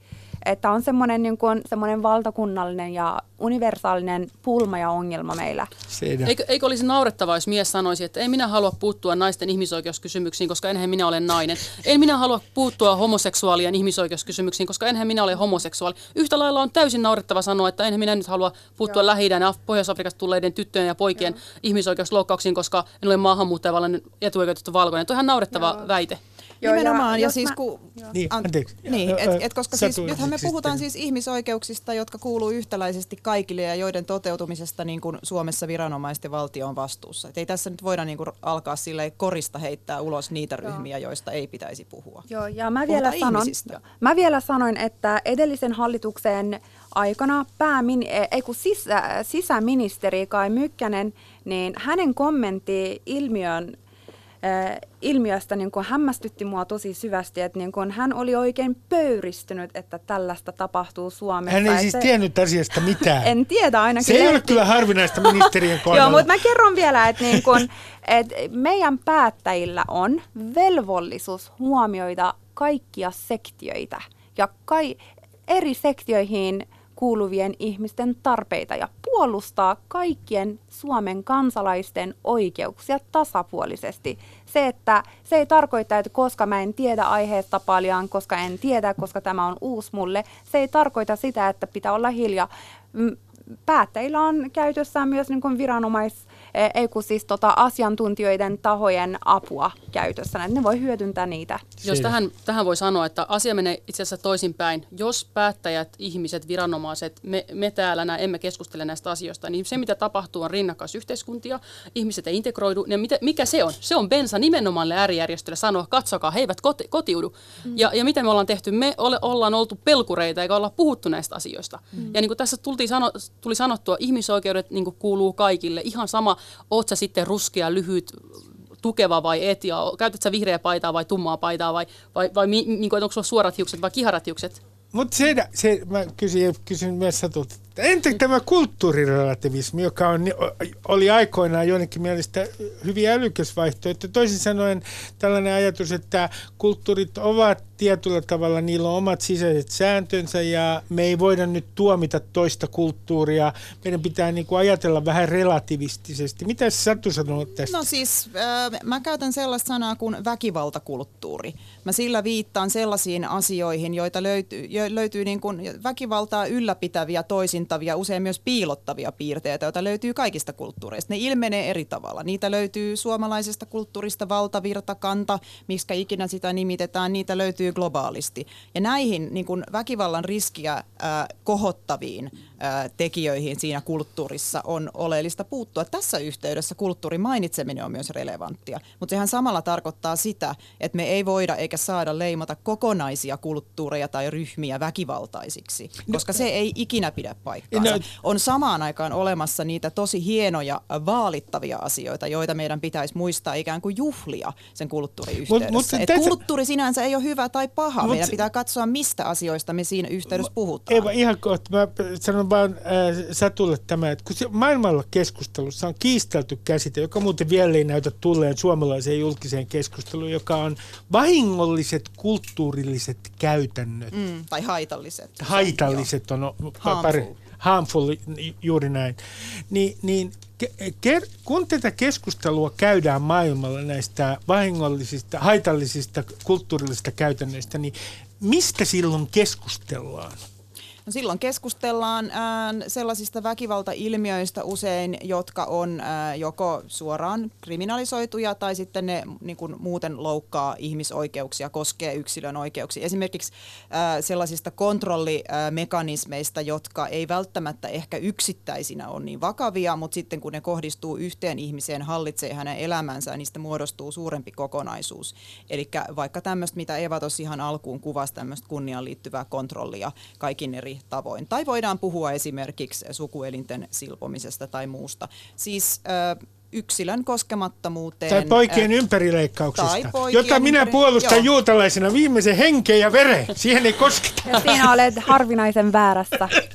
Että on semmoinen, niin kuin, semmoinen valtakunnallinen ja universaalinen pulma ja ongelma meillä. Eikö, eikö olisi naurettavaa, jos mies sanoisi, että ei minä halua puuttua naisten ihmisoikeuskysymyksiin, koska enhän minä ole nainen. En minä halua puuttua homoseksuaalien ihmisoikeuskysymyksiin, koska enhän minä ole homoseksuaali. Yhtä lailla on täysin naurettava sanoa, että enhän minä nyt halua puuttua lähi ja Pohjois-Afrikasta tulleiden tyttöjen ja poikien Joo. ihmisoikeusloukkauksiin, koska en ole maahanmuuttajavallainen etuoikeutettu valkoinen. Tuo on ihan naurettava Joo. väite. Joo, Nimenomaan, ja, ja siis kun... Niin, anteeksi. Niin, et, et, koska siis, nythän me puhutaan siis ihmisoikeuksista, jotka kuuluu yhtäläisesti kaikille ja joiden toteutumisesta niin kuin Suomessa viranomaiset ja valtio on vastuussa. Et ei tässä nyt voida niin kuin alkaa sille korista heittää ulos niitä ryhmiä, joista ei pitäisi puhua. Joo, ja mä vielä, sanon, mä vielä sanoin, että edellisen hallituksen aikana päämin, e, ei kun sisä, sisäministeri Kai Mykkänen, niin hänen kommentti ilmiön ilmiöstä niin kuin hämmästytti mua tosi syvästi, että niin kuin hän oli oikein pöyristynyt, että tällaista tapahtuu Suomessa. Hän ei siis se, tiennyt asiasta mitään. En tiedä ainakin. Se ei ole kyllä harvinaista ministerien kohdalla. Joo, mutta mä kerron vielä, että, niin kuin, että meidän päättäjillä on velvollisuus huomioida kaikkia sektioita ja kai, eri sektioihin kuuluvien ihmisten tarpeita ja puolustaa kaikkien Suomen kansalaisten oikeuksia tasapuolisesti. Se, että se ei tarkoita, että koska mä en tiedä aiheesta paljon, koska en tiedä, koska tämä on uusi mulle, se ei tarkoita sitä, että pitää olla hiljaa. Päättäjillä on käytössään myös niin kuin viranomais ei kun siis tota asiantuntijoiden tahojen apua käytössä, että ne voi hyödyntää niitä. Jos tähän, tähän voi sanoa, että asia menee itse asiassa toisinpäin. Jos päättäjät, ihmiset, viranomaiset, me, me täällä nää, emme keskustele näistä asioista, niin se mitä tapahtuu on rinnakkaisyhteiskuntia, ihmiset ei integroidu, niin mitä, mikä se on? Se on bensa nimenomaan äärijärjestölle sanoa, katsokaa, he eivät koti, kotiudu. Mm. Ja, ja mitä me ollaan tehty? Me ole, ollaan oltu pelkureita eikä olla puhuttu näistä asioista. Mm. Ja niin kuin tässä tultiin sano, tuli sanottua, ihmisoikeudet niin kuin kuuluu kaikille. Ihan sama, oot sä sitten ruskea, lyhyt, tukeva vai et, ja käytät sä vihreä paitaa vai tummaa paitaa, vai, vai, vai niin kuin, onko sulla suorat hiukset vai kiharat hiukset? Mutta se, se, mä kysyn, kysyn myös satulta, entä tämä kulttuurirelativismi, joka on, oli aikoinaan jonnekin mielestä hyvin älykäs vaihtoehto. Toisin sanoen tällainen ajatus, että kulttuurit ovat tietyllä tavalla, niillä on omat sisäiset sääntönsä ja me ei voida nyt tuomita toista kulttuuria. Meidän pitää niin kuin ajatella vähän relativistisesti. Mitä Satu sanoo tästä? No siis mä käytän sellaista sanaa kuin väkivaltakulttuuri. Mä sillä viittaan sellaisiin asioihin, joita löytyy, löytyy niin kuin väkivaltaa ylläpitäviä, toisintavia, usein myös piilottavia piirteitä, joita löytyy kaikista kulttuureista. Ne ilmenee eri tavalla. Niitä löytyy suomalaisesta kulttuurista valtavirta, kanta, miksi ikinä sitä nimitetään. Niitä löytyy globaalisti. Ja näihin niin kuin väkivallan riskiä äh, kohottaviin äh, tekijöihin siinä kulttuurissa on oleellista puuttua. Tässä yhteydessä kulttuurin mainitseminen on myös relevanttia, mutta sehän samalla tarkoittaa sitä, että me ei voida eikä saada leimata kokonaisia kulttuureja tai ryhmiä väkivaltaisiksi, no, koska se ei ikinä pidä paikkaansa. No, on samaan aikaan olemassa niitä tosi hienoja vaalittavia asioita, joita meidän pitäisi muistaa ikään kuin juhlia sen kulttuurin yhteydessä. Mut, mut, tässä... Kulttuuri sinänsä ei ole hyvä tai paha. Mut, meidän pitää katsoa, mistä asioista me siinä yhteydessä puhutaan. Eva, ihan kohta. Mä sanon vaan äh, Satulle tämä, että kun maailmalla keskustelussa on kiistelty käsite, joka muuten vielä ei näytä tulleen suomalaiseen julkiseen keskusteluun, joka on vahingolliset kulttuurilliset käytännöt. Mm, tai haitalliset. Haitalliset on harmful. pari. Harmful, juuri näin. Ni, niin ker, kun tätä keskustelua käydään maailmalla näistä vahingollisista, haitallisista kulttuurillisista käytännöistä, niin mistä silloin keskustellaan? No silloin keskustellaan ää, sellaisista väkivaltailmiöistä usein, jotka on ää, joko suoraan kriminalisoituja tai sitten ne niin kuin muuten loukkaa ihmisoikeuksia, koskee yksilön oikeuksia. Esimerkiksi ää, sellaisista kontrollimekanismeista, jotka ei välttämättä ehkä yksittäisinä ole niin vakavia, mutta sitten kun ne kohdistuu yhteen ihmiseen, hallitsee hänen elämänsä, niistä muodostuu suurempi kokonaisuus. Eli vaikka tämmöistä, mitä Eva tuossa ihan alkuun kuvasi, tämmöistä kunniaan liittyvää kontrollia kaikin eri tavoin. Tai voidaan puhua esimerkiksi sukuelinten silpomisesta tai muusta. Siis äh, yksilön koskemattomuuteen. Tai poikien äh, ympärileikkauksesta, tai poikien jota minä ympäri... puolustan Joo. juutalaisena viimeisen henkeen ja veren. Siihen ei kosketa. Ja siinä olet harvinaisen väärässä.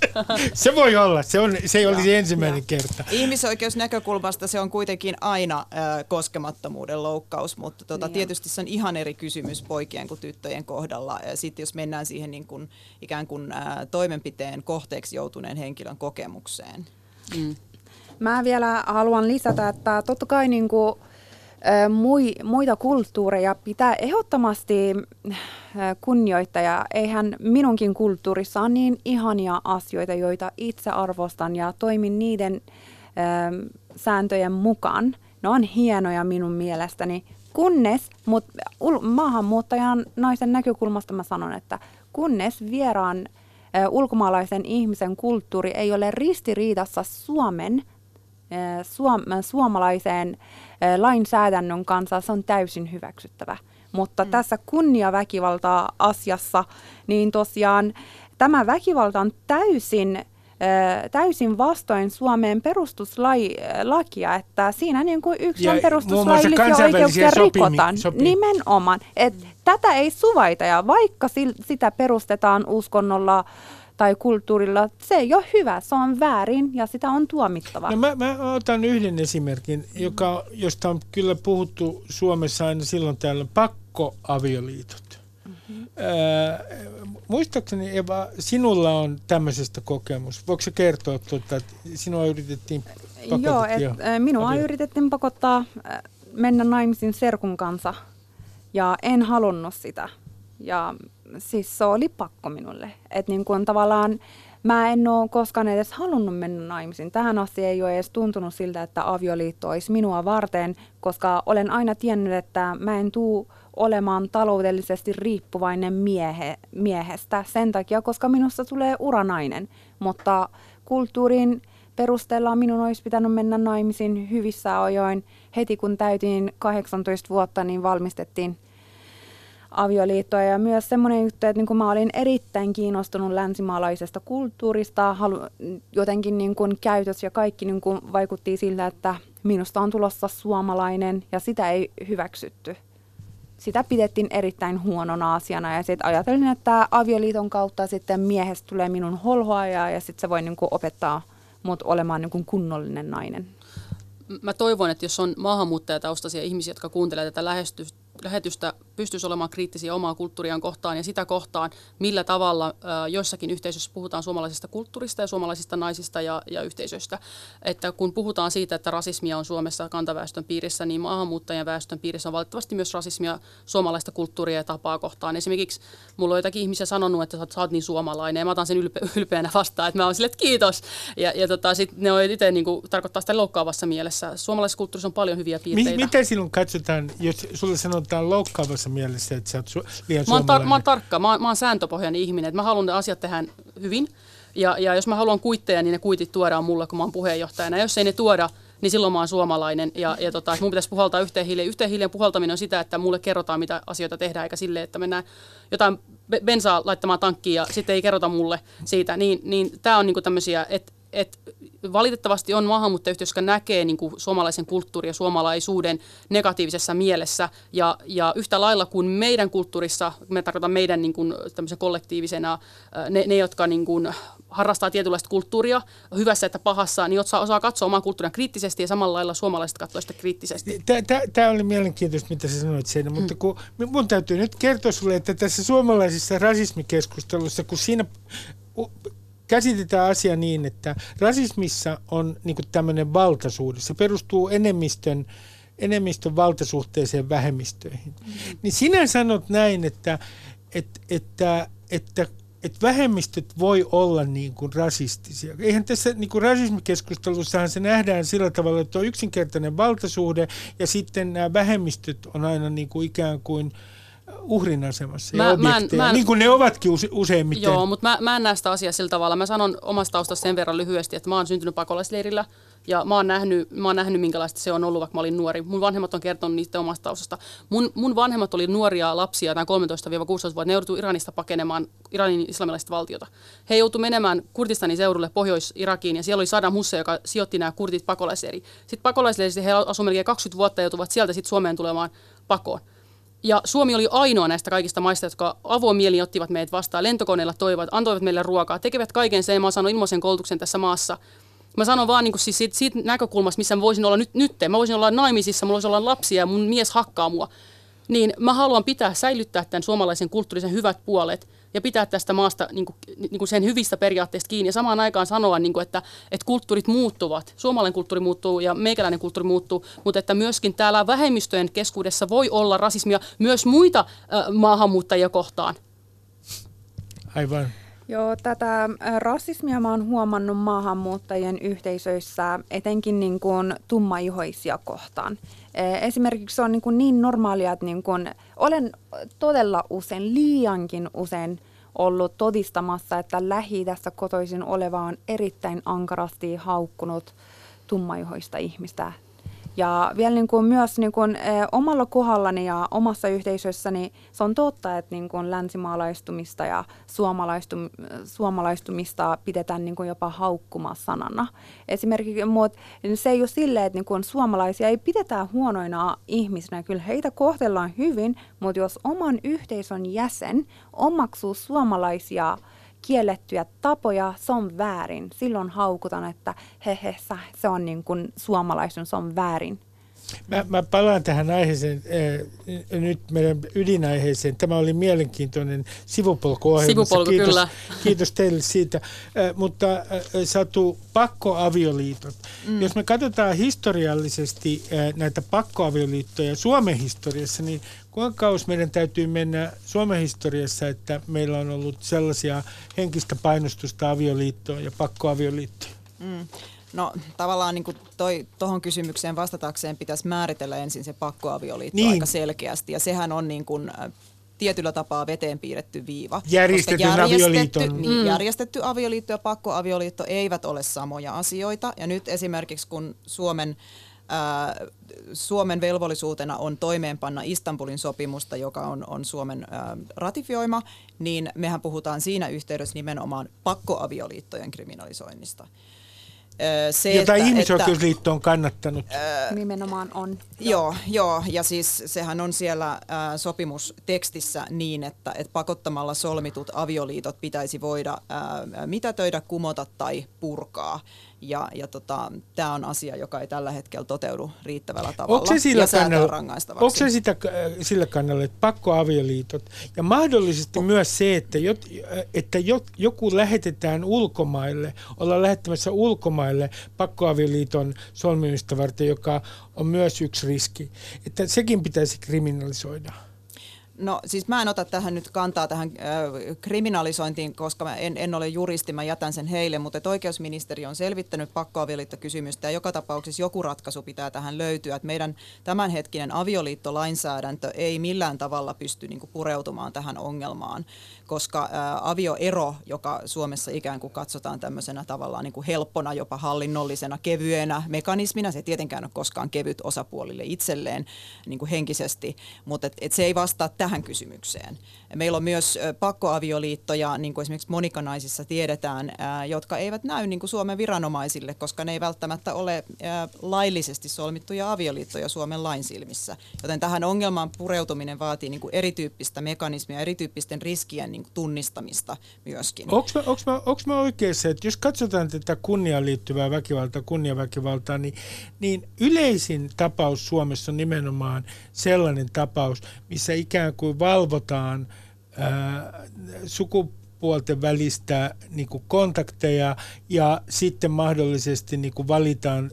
se voi olla, se, on, se ei ja, olisi ensimmäinen ja. kerta. Ihmisoikeusnäkökulmasta se on kuitenkin aina äh, koskemattomuuden loukkaus, mutta tota, niin tietysti se on ihan eri kysymys poikien kuin tyttöjen kohdalla. Sitten jos mennään siihen niin kuin, ikään kuin äh, toimenpiteen kohteeksi joutuneen henkilön kokemukseen. Mm. Mä vielä haluan lisätä, että totta kai niin kuin, muita kulttuureja pitää ehdottomasti kunnioittaa ja eihän minunkin kulttuurissa on niin ihania asioita, joita itse arvostan ja toimin niiden sääntöjen mukaan. Ne on hienoja minun mielestäni, kunnes, mutta maahanmuuttajan naisen näkökulmasta mä sanon, että kunnes vieraan ulkomaalaisen ihmisen kulttuuri ei ole ristiriidassa Suomen suom- suomalaiseen lainsäädännön kanssa, se on täysin hyväksyttävä. Mutta mm. tässä kunniaväkivalta-asiassa, niin tosiaan tämä väkivalta on täysin täysin vastoin Suomen perustuslakia, että siinä niin kuin yksilön perustuslaillisia oikeuksia rikotaan. Sopii. Nimenomaan. Et tätä ei suvaita ja vaikka sitä perustetaan uskonnolla, tai kulttuurilla, se ei ole hyvä, se on väärin ja sitä on tuomittava. No mä, mä otan yhden esimerkin, joka, josta on kyllä puhuttu Suomessa aina silloin täällä, pakkoavioliitot. Mm-hmm. muistaakseni Eva, sinulla on tämmöisestä kokemus. Voiko se kertoa, tuota, että sinua yritettiin pakottaa? Joo, et, minua avio. yritettiin pakottaa mennä naimisiin serkun kanssa ja en halunnut sitä. Ja siis se oli pakko minulle. Että niin kuin tavallaan mä en ole koskaan edes halunnut mennä naimisiin. Tähän asti ei ole edes tuntunut siltä, että avioliitto olisi minua varten, koska olen aina tiennyt, että mä en tuu olemaan taloudellisesti riippuvainen miehe, miehestä sen takia, koska minusta tulee uranainen. Mutta kulttuurin perusteella minun olisi pitänyt mennä naimisiin hyvissä ajoin. Heti kun täytin 18 vuotta, niin valmistettiin avioliittoa ja myös semmoinen juttu, että niin kuin mä olin erittäin kiinnostunut länsimaalaisesta kulttuurista, halu, jotenkin niin kuin käytös ja kaikki niin kuin vaikutti siltä, että minusta on tulossa suomalainen ja sitä ei hyväksytty. Sitä pidettiin erittäin huonona asiana ja sitten ajattelin, että avioliiton kautta sitten miehestä tulee minun holhoaja ja sitten se voi niin kuin opettaa mut olemaan niin kuin kunnollinen nainen. Mä toivon, että jos on maahanmuuttajataustaisia ihmisiä, jotka kuuntelevat tätä lähetystä pystyisi olemaan kriittisiä omaa kulttuuriaan kohtaan ja sitä kohtaan, millä tavalla jossakin yhteisössä puhutaan suomalaisesta kulttuurista ja suomalaisista naisista ja, ja yhteisöistä. Että kun puhutaan siitä, että rasismia on Suomessa kantaväestön piirissä, niin maahanmuuttajien väestön piirissä on valitettavasti myös rasismia suomalaista kulttuuria ja tapaa kohtaan. Esimerkiksi mulla on joitakin ihmisiä sanonut, että sä oot niin suomalainen ja mä otan sen ylpe- ylpeänä vastaan, että mä oon sille, että kiitos. Ja, ja tota, sit ne on itse niin kuin, tarkoittaa sitä loukkaavassa mielessä. Suomalaisessa kulttuurissa on paljon hyviä piirteitä. Mi- miten silloin katsotaan, jos sulle sanotaan loukkaavassa mielessä, että sä oot su- liian mä oon, tar- mä oon tarkka, mä oon, mä oon sääntöpohjainen ihminen, että mä haluan ne asiat tehdä hyvin. Ja, ja jos mä haluan kuitteja, niin ne kuitit tuodaan mulle, kun mä oon puheenjohtajana. Ja jos ei ne tuoda, niin silloin mä oon suomalainen. Ja, ja tota, mun pitäisi puhaltaa yhteen hiileen. Yhteen hiileen puhaltaminen on sitä, että mulle kerrotaan, mitä asioita tehdään, eikä silleen, että mennään jotain bensaa laittamaan tankkiin ja sitten ei kerrota mulle siitä. Niin, niin tämä on niinku tämmöisiä, että et valitettavasti on maahanmuuttajayhteisö, joka näkee niin kuin suomalaisen kulttuurin ja suomalaisuuden negatiivisessa mielessä. Ja, ja yhtä lailla kuin meidän kulttuurissa, me tarkoitan meidän niin kuin, kollektiivisena, ne, ne jotka niin kuin, harrastaa tietynlaista kulttuuria, hyvässä että pahassa, niin osaa, osaa katsoa omaa kulttuuria kriittisesti ja samalla lailla suomalaiset katsoo sitä kriittisesti. Tämä oli mielenkiintoista, mitä sä sanoit siinä, mutta kun mun täytyy nyt kertoa sulle, että tässä suomalaisessa rasismikeskustelussa, kun siinä käsitetään asia niin, että rasismissa on niin tämmöinen valtasuhde. Se perustuu enemmistön, enemmistön valtasuhteeseen vähemmistöihin. Mm-hmm. Niin sinä sanot näin, että, että, että, että että vähemmistöt voi olla niin kuin rasistisia. Eihän tässä niin kuin rasismikeskustelussahan se nähdään sillä tavalla, että on yksinkertainen valtasuhde ja sitten nämä vähemmistöt on aina niin kuin ikään kuin – uhrin asemassa mä, ja objekteja, mä en, niin kuin ne ovatkin use, useimmiten. Joo, mutta mä, mä en näe sitä asiaa sillä tavalla. Mä sanon omasta taustasta sen verran lyhyesti, että mä oon syntynyt pakolaisleirillä ja mä oon, nähnyt, mä oon nähnyt, minkälaista se on ollut, vaikka mä olin nuori. Mun vanhemmat on kertonut niistä omasta taustasta. Mun, mun vanhemmat oli nuoria lapsia, tai 13-16 vuotta. Ne joutuivat Iranista pakenemaan Iranin islamilaista valtiota. He joutuivat menemään Kurdistanin seudulle Pohjois-Irakiin, ja siellä oli Saddam Hussein, joka sijoitti nämä kurdit pakolaisleiriin. Sitten pakolaisleirissä he asuivat melkein 20 vuotta ja joutuvat sieltä sitten Suomeen tulemaan pakoon. Ja Suomi oli ainoa näistä kaikista maista, jotka avoimieli ottivat meidät vastaan. Lentokoneella toivat, antoivat meille ruokaa, tekevät kaiken sen. Mä saanut ilmaisen koulutuksen tässä maassa. Mä sanon vaan niin siis siitä, siitä näkökulmasta, missä mä voisin olla nyt, nyt. Mä voisin olla naimisissa, mulla voisi olla lapsia ja mun mies hakkaa mua. Niin mä haluan pitää, säilyttää tämän suomalaisen kulttuurisen hyvät puolet – ja pitää tästä maasta niin kuin, niin kuin sen hyvistä periaatteista kiinni ja samaan aikaan sanoa, niin kuin, että, että kulttuurit muuttuvat. Suomalainen kulttuuri muuttuu ja meikäläinen kulttuuri muuttuu, mutta että myöskin täällä vähemmistöjen keskuudessa voi olla rasismia myös muita äh, maahanmuuttajia kohtaan. Aivan. Joo, tätä rasismia mä oon huomannut maahanmuuttajien yhteisöissä, etenkin niin kuin tummaihoisia kohtaan. Esimerkiksi se on niin, kuin niin normaalia, että niin kuin, olen todella usein, liiankin usein ollut todistamassa, että lähi tässä kotoisin oleva on erittäin ankarasti haukkunut tummaihoista ihmistä ja vielä niin kuin myös niin kuin, eh, omalla kohdallani ja omassa yhteisössäni se on totta, että niin kuin länsimaalaistumista ja suomalaistum, suomalaistumista pidetään niin kuin jopa haukkumasanana. Esimerkiksi muut, se ei ole silleen, että niin kuin suomalaisia ei pidetä huonoina ihmisinä. Kyllä heitä kohtellaan hyvin, mutta jos oman yhteisön jäsen omaksuu suomalaisia kiellettyjä tapoja, se on väärin. Silloin haukutan, että he, he se on niin kuin suomalaisuus, se on väärin. Mä, mä palaan tähän aiheeseen, äh, nyt meidän ydinaiheeseen. Tämä oli mielenkiintoinen sivupolku Sivupolku, kiitos, kyllä. Kiitos teille siitä. Äh, mutta äh, Satu, pakkoavioliitot. Mm. Jos me katsotaan historiallisesti äh, näitä pakkoavioliittoja Suomen historiassa, niin kuinka kauas meidän täytyy mennä Suomen historiassa, että meillä on ollut sellaisia henkistä painostusta avioliittoon ja pakkoavioliittoon? Mm. No tavallaan niin toi, tuohon kysymykseen vastatakseen pitäisi määritellä ensin se pakkoavioliitto niin. aika selkeästi. Ja sehän on niin kuin, tietyllä tapaa veteen piirretty viiva. Järjestetty avioliitto. Niin, mm. Järjestetty avioliitto ja pakkoavioliitto eivät ole samoja asioita. Ja nyt esimerkiksi kun Suomen Ää, Suomen velvollisuutena on toimeenpanna Istanbulin sopimusta, joka on, on Suomen ää, ratifioima, niin mehän puhutaan siinä yhteydessä nimenomaan pakkoavioliittojen kriminalisoinnista se, Jota että, ihmisoikeusliitto on kannattanut. Ää, Nimenomaan on. Joo, joo, ja siis sehän on siellä ää, sopimustekstissä niin, että et pakottamalla solmitut avioliitot pitäisi voida ää, mitätöidä, kumota tai purkaa. Ja, ja tota, tämä on asia, joka ei tällä hetkellä toteudu riittävällä tavalla onko se sillä ja kannalla, Onko se sitä, äh, sillä kannalla, että pakkoavioliitot ja mahdollisesti on. myös se, että, jot, että jot, joku lähetetään ulkomaille, ollaan lähettämässä ulkomaille pakkoavioliiton solmimista varten, joka on myös yksi riski, että sekin pitäisi kriminalisoida? No siis mä en ota tähän nyt kantaa tähän äh, kriminalisointiin, koska mä en, en ole juristi, mä jätän sen heille, mutta oikeusministeri on selvittänyt pakkoavioliittokysymystä ja joka tapauksessa joku ratkaisu pitää tähän löytyä. Että meidän tämänhetkinen avioliittolainsäädäntö ei millään tavalla pysty niin kuin, pureutumaan tähän ongelmaan, koska avioero, joka Suomessa ikään kuin katsotaan tämmöisenä tavallaan niin kuin helppona, jopa hallinnollisena, kevyenä mekanismina, se ei tietenkään ole koskaan kevyt osapuolille itselleen niin kuin henkisesti, mutta et, et se ei vastaa tähän kysymykseen. Meillä on myös pakkoavioliittoja, niin kuin esimerkiksi monikanaisissa tiedetään, jotka eivät näy niin kuin Suomen viranomaisille, koska ne ei välttämättä ole laillisesti solmittuja avioliittoja Suomen lain silmissä. Joten tähän ongelmaan pureutuminen vaatii niin kuin erityyppistä mekanismia, erityyppisten riskien niin kuin tunnistamista myöskin. Onko mä oikeassa, että jos katsotaan tätä kunniaan liittyvää väkivaltaa, kunniaväkivaltaa, niin, niin yleisin tapaus Suomessa on nimenomaan sellainen tapaus, missä ikään kuin valvotaan sukupuolten välistä niin kuin kontakteja ja sitten mahdollisesti niin kuin valitaan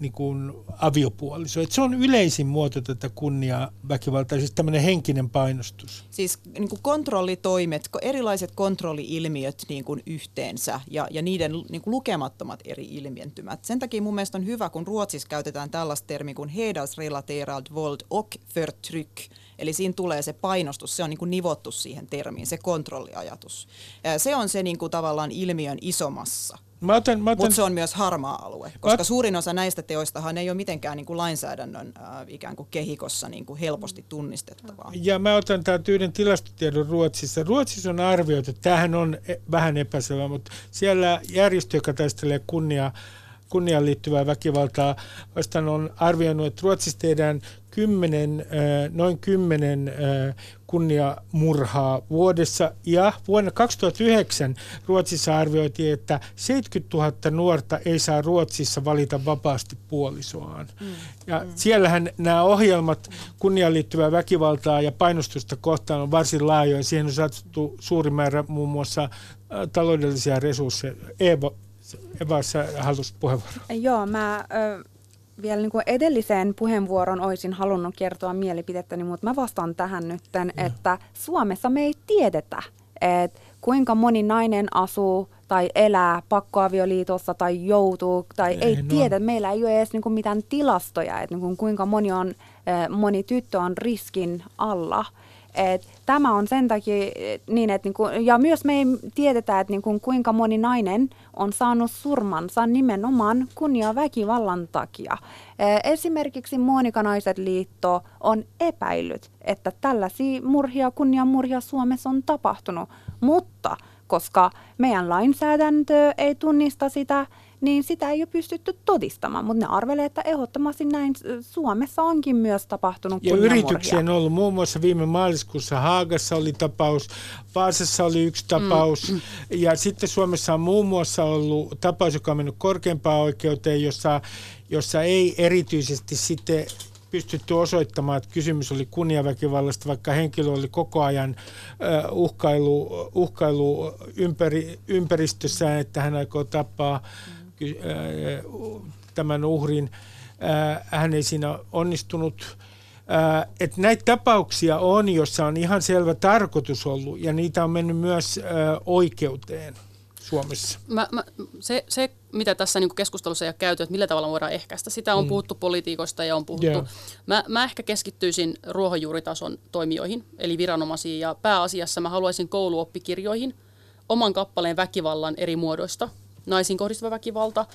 niin kuin aviopuoliso. Et se on yleisin muoto tätä kunnia väkivaltaa, siis tämmöinen henkinen painostus. Siis niin kuin kontrollitoimet, erilaiset kontrolliilmiöt niin kuin yhteensä ja, ja niiden niin kuin lukemattomat eri ilmiöntymät. Sen takia mun mielestä on hyvä, kun Ruotsissa käytetään tällaista termiä kuin hedersrelaterad våld och förtryck – Eli siinä tulee se painostus, se on niin kuin nivottu siihen termiin, se kontrolliajatus. Se on se niin kuin tavallaan ilmiön isomassa. Otan, otan... Mutta se on myös harmaa alue, koska Ot... suurin osa näistä teoistahan ei ole mitenkään niin kuin lainsäädännön äh, ikään kuin kehikossa niin kuin helposti tunnistettavaa. Ja mä otan tämän yhden tilastotiedon Ruotsissa. Ruotsissa on arvioitu, että tämähän on e- vähän epäselvä, mutta siellä järjestö, joka taistelee kunnia kunniaan liittyvää väkivaltaa vastaan on arvioinut, että Ruotsissa tehdään 10, noin 10 kunniamurhaa vuodessa ja vuonna 2009 Ruotsissa arvioitiin, että 70 000 nuorta ei saa Ruotsissa valita vapaasti puolisoaan. Mm. Ja mm. siellähän nämä ohjelmat kunniaan liittyvää väkivaltaa ja painostusta kohtaan on varsin laajoja. Siihen on satsattu suuri määrä muun muassa taloudellisia resursseja. Eeva, Eva, sä haluaisit puheenvuoron? Joo, mä ö, vielä niin kuin edelliseen puheenvuoron olisin halunnut kertoa mielipidettäni, mutta mä vastaan tähän nyt, että Suomessa me ei tiedetä, että kuinka moni nainen asuu tai elää pakkoavioliitossa tai joutuu tai ei, ei no. tiedä. Meillä ei ole edes niin kuin mitään tilastoja, että niin kuin kuinka moni, on, moni tyttö on riskin alla. Et tämä on sen takia niin, että niinku, ja myös me ei tiedetä, että niinku, kuinka moni nainen on saanut surmansa nimenomaan kunniaväkivallan takia. Esimerkiksi Monika Naiset liitto on epäillyt, että tällaisia murhia, kunniamurhia Suomessa on tapahtunut, mutta koska meidän lainsäädäntö ei tunnista sitä, niin sitä ei ole pystytty todistamaan, mutta ne arvelee, että ehdottomasti näin Suomessa onkin myös tapahtunut Ja yrityksiä on ollut muun muassa viime maaliskuussa Haagassa oli tapaus, Vaasassa oli yksi tapaus mm. ja sitten Suomessa on muun muassa ollut tapaus, joka on mennyt korkeimpaan oikeuteen, jossa jossa ei erityisesti sitten pystytty osoittamaan, että kysymys oli kunniaväkivallasta, vaikka henkilö oli koko ajan uhkailu, uhkailu ympäri, ympäristössään, että hän aikoo tappaa tämän uhrin. Hän ei siinä onnistunut. Että näitä tapauksia on, jossa on ihan selvä tarkoitus ollut, ja niitä on mennyt myös oikeuteen. Suomessa? Mä, mä, se, se, mitä tässä niin keskustelussa ei ole käyty, että millä tavalla voidaan ehkäistä, sitä on mm. puhuttu politiikoista ja on puhuttu. Yeah. Mä, mä ehkä keskittyisin ruohonjuuritason toimijoihin, eli viranomaisiin, ja pääasiassa mä haluaisin kouluoppikirjoihin oman kappaleen väkivallan eri muodoista, naisiin kohdistuva väkivalta,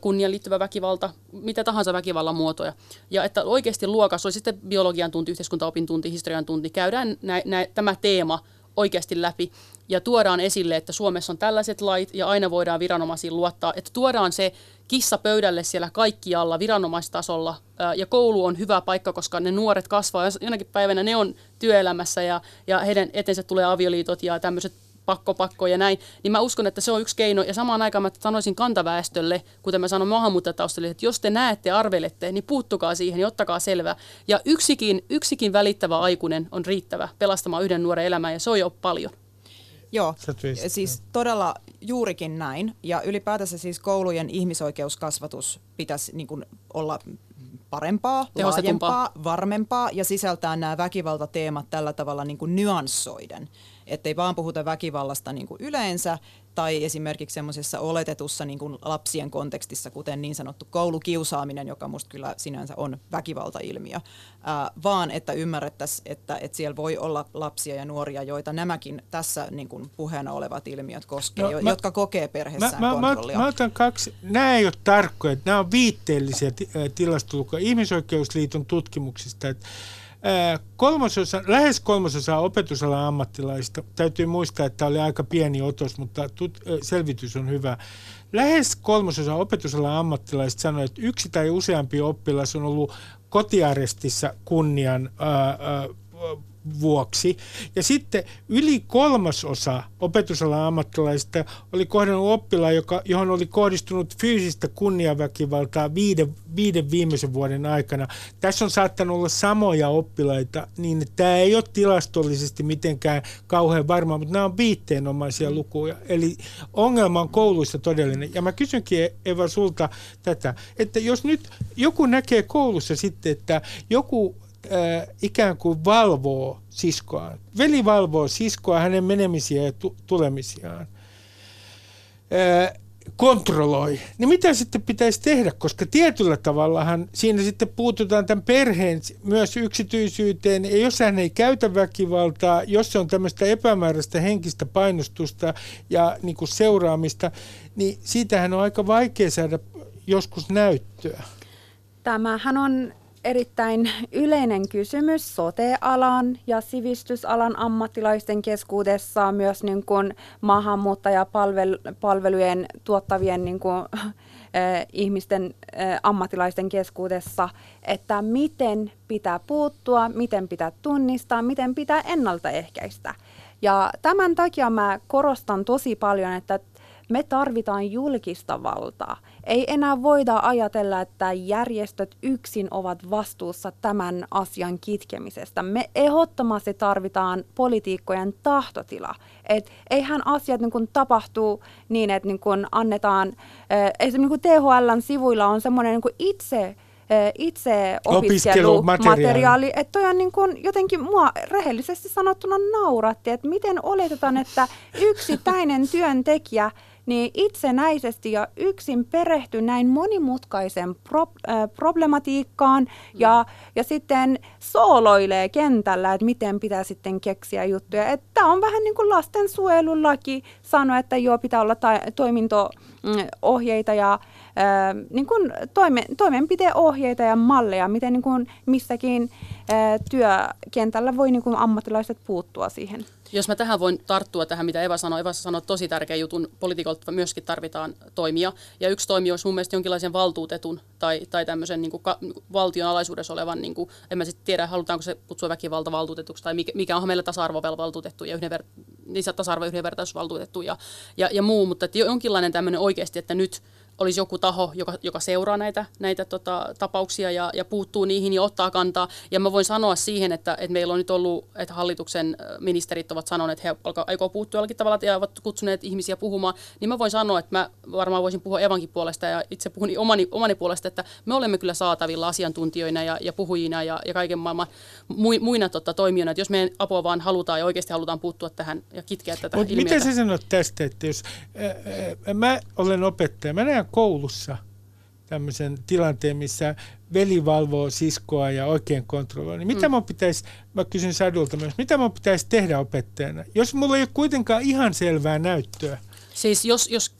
kunnian liittyvä väkivalta, mitä tahansa väkivallan muotoja. Ja että oikeasti luokassa, oli sitten biologian tunti, yhteiskuntaopin tunti, historian tunti, käydään nä, nä, tämä teema oikeasti läpi ja tuodaan esille, että Suomessa on tällaiset lait ja aina voidaan viranomaisiin luottaa, että tuodaan se kissa pöydälle siellä kaikkialla viranomaistasolla ja koulu on hyvä paikka, koska ne nuoret kasvaa ja jonakin päivänä ne on työelämässä ja, ja heidän etensä tulee avioliitot ja tämmöiset pakko, pakko ja näin, niin mä uskon, että se on yksi keino. Ja samaan aikaan mä sanoisin kantaväestölle, kuten mä sanon maahanmuuttajataustalle, että jos te näette, arvelette, niin puuttukaa siihen ja ottakaa selvää. Ja yksikin, yksikin välittävä aikuinen on riittävä pelastamaan yhden nuoren elämää ja se on jo paljon. Joo, siis todella juurikin näin. Ja ylipäätänsä siis koulujen ihmisoikeuskasvatus pitäisi niin kuin olla parempaa, laajempaa, varmempaa ja sisältää nämä väkivaltateemat tällä tavalla niin kuin nyanssoiden ettei vaan puhuta väkivallasta niin kuin yleensä tai esimerkiksi semmoisessa oletetussa niin kuin lapsien kontekstissa, kuten niin sanottu koulukiusaaminen, joka musta kyllä sinänsä on väkivaltailmiö, ää, vaan että ymmärrettäisiin, että, että siellä voi olla lapsia ja nuoria, joita nämäkin tässä niin kuin puheena olevat ilmiöt koskee, no, jo, mä, jotka kokee perheessään mä, kontrollia. Mä, mä otan kaksi, nämä ei ole tarkkoja, nämä on viitteellisiä tilastolukuja Ihmisoikeusliiton tutkimuksista, että kolmasosa, lähes kolmasosa opetusalan ammattilaista, täytyy muistaa, että oli aika pieni otos, mutta tut, selvitys on hyvä. Lähes kolmasosa opetusalan ammattilaista sanoi, että yksi tai useampi oppilas on ollut kotiarestissa kunnian ää, ää, vuoksi. Ja sitten yli kolmasosa opetusalan ammattilaisista oli kohdannut oppilaan, joka, johon oli kohdistunut fyysistä kunniaväkivaltaa viiden, viiden viimeisen vuoden aikana. Tässä on saattanut olla samoja oppilaita, niin tämä ei ole tilastollisesti mitenkään kauhean varma, mutta nämä on viitteenomaisia lukuja. Eli ongelma on kouluissa todellinen. Ja mä kysynkin Eva sulta tätä, että jos nyt joku näkee koulussa sitten, että joku ikään kuin valvoo siskoaan. Veli valvoo siskoa hänen menemisiä ja tu- tulemisiaan. Kontrolloi, niin mitä sitten pitäisi tehdä, koska tietyllä tavallahan siinä sitten puututaan tämän perheen myös yksityisyyteen, ja jos hän ei käytä väkivaltaa, jos se on tämmöistä epämääräistä henkistä painostusta ja niin kuin seuraamista, niin siitähän on aika vaikea saada joskus näyttöä. Tämähän on erittäin yleinen kysymys sote-alan ja sivistysalan ammattilaisten keskuudessa, myös niin kuin maahanmuuttajapalvelujen tuottavien niin kuin, eh, ihmisten eh, ammattilaisten keskuudessa, että miten pitää puuttua, miten pitää tunnistaa, miten pitää ennaltaehkäistä. Ja tämän takia mä korostan tosi paljon, että me tarvitaan julkista valtaa. Ei enää voida ajatella, että järjestöt yksin ovat vastuussa tämän asian kitkemisestä. Me ehdottomasti tarvitaan poliitikkojen tahtotila. Et eihän asiat niin kun tapahtuu niin, että niin kun annetaan, äh, esimerkiksi niin THLn sivuilla on semmoinen niin itse itse opiskelumateriaali, että toi on niin kuin jotenkin mua rehellisesti sanottuna nauratti, että miten oletetaan, että yksittäinen työntekijä niin itsenäisesti ja yksin perehty näin monimutkaisen pro, äh, problematiikkaan mm. ja, ja sitten sooloilee kentällä, että miten pitää sitten keksiä juttuja. Tämä on vähän niin kuin lastensuojelulaki sanoi, että joo, pitää olla ta- toimintoohjeita ja äh, niin kuin toime, toimenpideohjeita ja malleja, miten niin kuin missäkin äh, työkentällä voi niin kuin ammattilaiset puuttua siihen. Jos mä tähän voin tarttua tähän, mitä Eva sanoi. Eva sanoi tosi tärkeä jutun. Politiikolta myöskin tarvitaan toimia. Ja yksi toimija olisi mun mielestä jonkinlaisen valtuutetun tai, tai tämmöisen niin kuin ka, valtion alaisuudessa olevan, niin kuin, en mä sitten tiedä, halutaanko se kutsua väkivaltavaltuutetuksi tai mikä, mikä on meillä tasa-arvovaltuutettu ja yhdenver, tasa-arvo- ja yhdenvertaisuusvaltuutettu ja, ja, ja muu. Mutta että jonkinlainen tämmöinen oikeasti, että nyt olisi joku taho, joka, joka seuraa näitä, näitä tota, tapauksia ja, ja puuttuu niihin ja ottaa kantaa. Ja mä voin sanoa siihen, että, että meillä on nyt ollut, että hallituksen ministerit ovat sanoneet, että he alkaa, aikoo puuttua jollakin tavalla ja ovat kutsuneet ihmisiä puhumaan, niin mä voin sanoa, että mä varmaan voisin puhua Evankin puolesta ja itse puhun omani, omani puolesta, että me olemme kyllä saatavilla asiantuntijoina ja, ja puhujina ja, ja kaiken maailman muina tota, toimijoina, että jos meidän apua vaan halutaan ja oikeasti halutaan puuttua tähän ja kitkeä tätä Mut ilmiötä. Mitä sä sanot tästä, että jos ää, mä olen opettaja, mä näen koulussa tämmöisen tilanteen, missä veli valvoo siskoa ja oikein kontrolloi, niin mitä mm. mun pitäisi, mä kysyn Sadulta myös, mitä mun pitäisi tehdä opettajana, jos mulla ei ole kuitenkaan ihan selvää näyttöä? Siis jos, jos,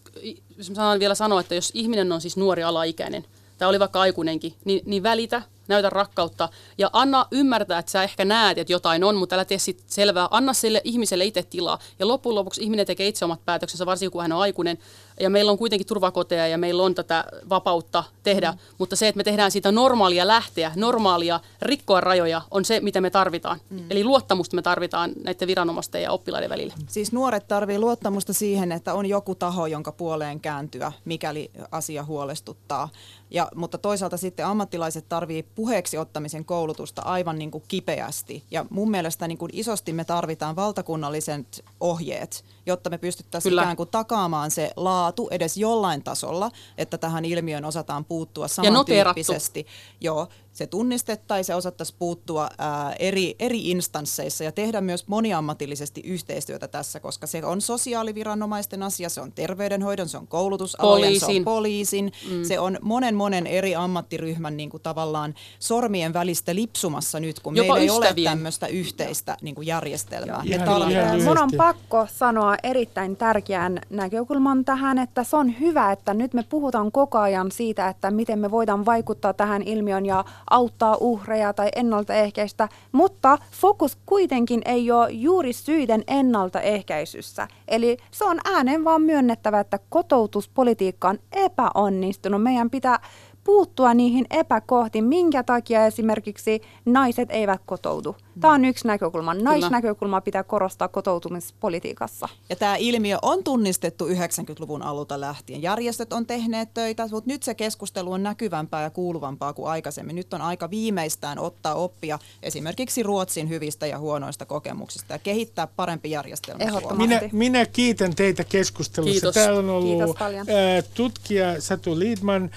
jos mä sanon vielä sanoa, että jos ihminen on siis nuori alaikäinen, tai oli vaikka aikuinenkin, niin, niin välitä näytä rakkautta ja anna ymmärtää, että sä ehkä näet, että jotain on, mutta älä tee sit selvää. Anna sille ihmiselle itse tilaa. Ja loppujen lopuksi ihminen tekee itse omat päätöksensä, varsinkin kun hän on aikuinen. Ja meillä on kuitenkin turvakoteja ja meillä on tätä vapautta tehdä, mm. mutta se, että me tehdään siitä normaalia lähteä, normaalia rikkoa rajoja, on se, mitä me tarvitaan. Mm. Eli luottamusta me tarvitaan näiden viranomaisten ja oppilaiden välillä. Siis nuoret tarvitsevat luottamusta siihen, että on joku taho, jonka puoleen kääntyä, mikäli asia huolestuttaa. Ja, mutta toisaalta sitten ammattilaiset tarvitsevat puheeksi ottamisen koulutusta aivan niin kuin kipeästi. Ja mun mielestä niin kuin isosti me tarvitaan valtakunnalliset ohjeet, jotta me pystyttäisiin Kyllä. ikään kuin takaamaan se laatu edes jollain tasolla, että tähän ilmiöön osataan puuttua samantyyppisesti. Joo, se tunnistettaisiin ja osattaisiin puuttua ää, eri, eri instansseissa ja tehdä myös moniammatillisesti yhteistyötä tässä, koska se on sosiaaliviranomaisten asia, se on terveydenhoidon, se on koulutusalojen, se on poliisin, mm. se on monen monen eri ammattiryhmän niin kuin tavallaan sormien välistä lipsumassa nyt, kun Jopa meillä ystävien. ei ole tämmöistä yhteistä niin kuin järjestelmää. Ja, Mun on pakko sanoa erittäin tärkeän näkökulman tähän, että se on hyvä, että nyt me puhutaan koko ajan siitä, että miten me voidaan vaikuttaa tähän ilmiön ja auttaa uhreja tai ennaltaehkäistä, mutta fokus kuitenkin ei ole juuri syiden ennaltaehkäisyssä. Eli se on äänen vaan myönnettävä, että kotoutuspolitiikka on epäonnistunut. Meidän pitää puuttua niihin epäkohtiin, minkä takia esimerkiksi naiset eivät kotoudu. Tämä on yksi näkökulma. Naisnäkökulma pitää korostaa kotoutumispolitiikassa. Ja tämä ilmiö on tunnistettu 90-luvun alulta lähtien. Järjestöt on tehneet töitä, mutta nyt se keskustelu on näkyvämpää ja kuuluvampaa kuin aikaisemmin. Nyt on aika viimeistään ottaa oppia esimerkiksi Ruotsin hyvistä ja huonoista kokemuksista ja kehittää parempi järjestelmä minä, minä kiitän teitä keskustelussa. Kiitos. Täällä on ollut tutkija Satu Liidman,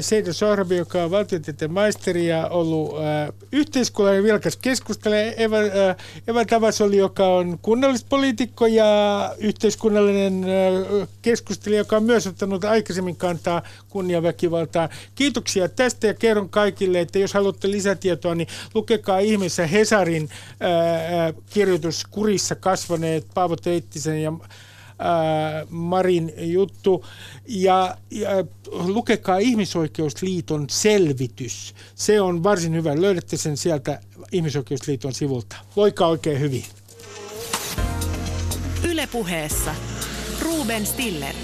Seida Sorbi, joka on valtiotieteen maisteri ja ollut äh, yhteiskunnallinen vilkas keskustelee. Eva, äh, Eva Tavasoli, joka on kunnallispoliitikko ja yhteiskunnallinen äh, keskustelija, joka on myös ottanut aikaisemmin kantaa kunniaväkivaltaa. Kiitoksia tästä ja kerron kaikille, että jos haluatte lisätietoa, niin lukekaa ihmeessä Hesarin äh, kirjoitus Kurissa kasvaneet Paavo Teittisen ja Marin juttu. Ja, ja lukekaa Ihmisoikeusliiton selvitys. Se on varsin hyvä. Löydätte sen sieltä Ihmisoikeusliiton sivulta. Voikaa oikein hyvin. Ylepuheessa Ruben Stiller.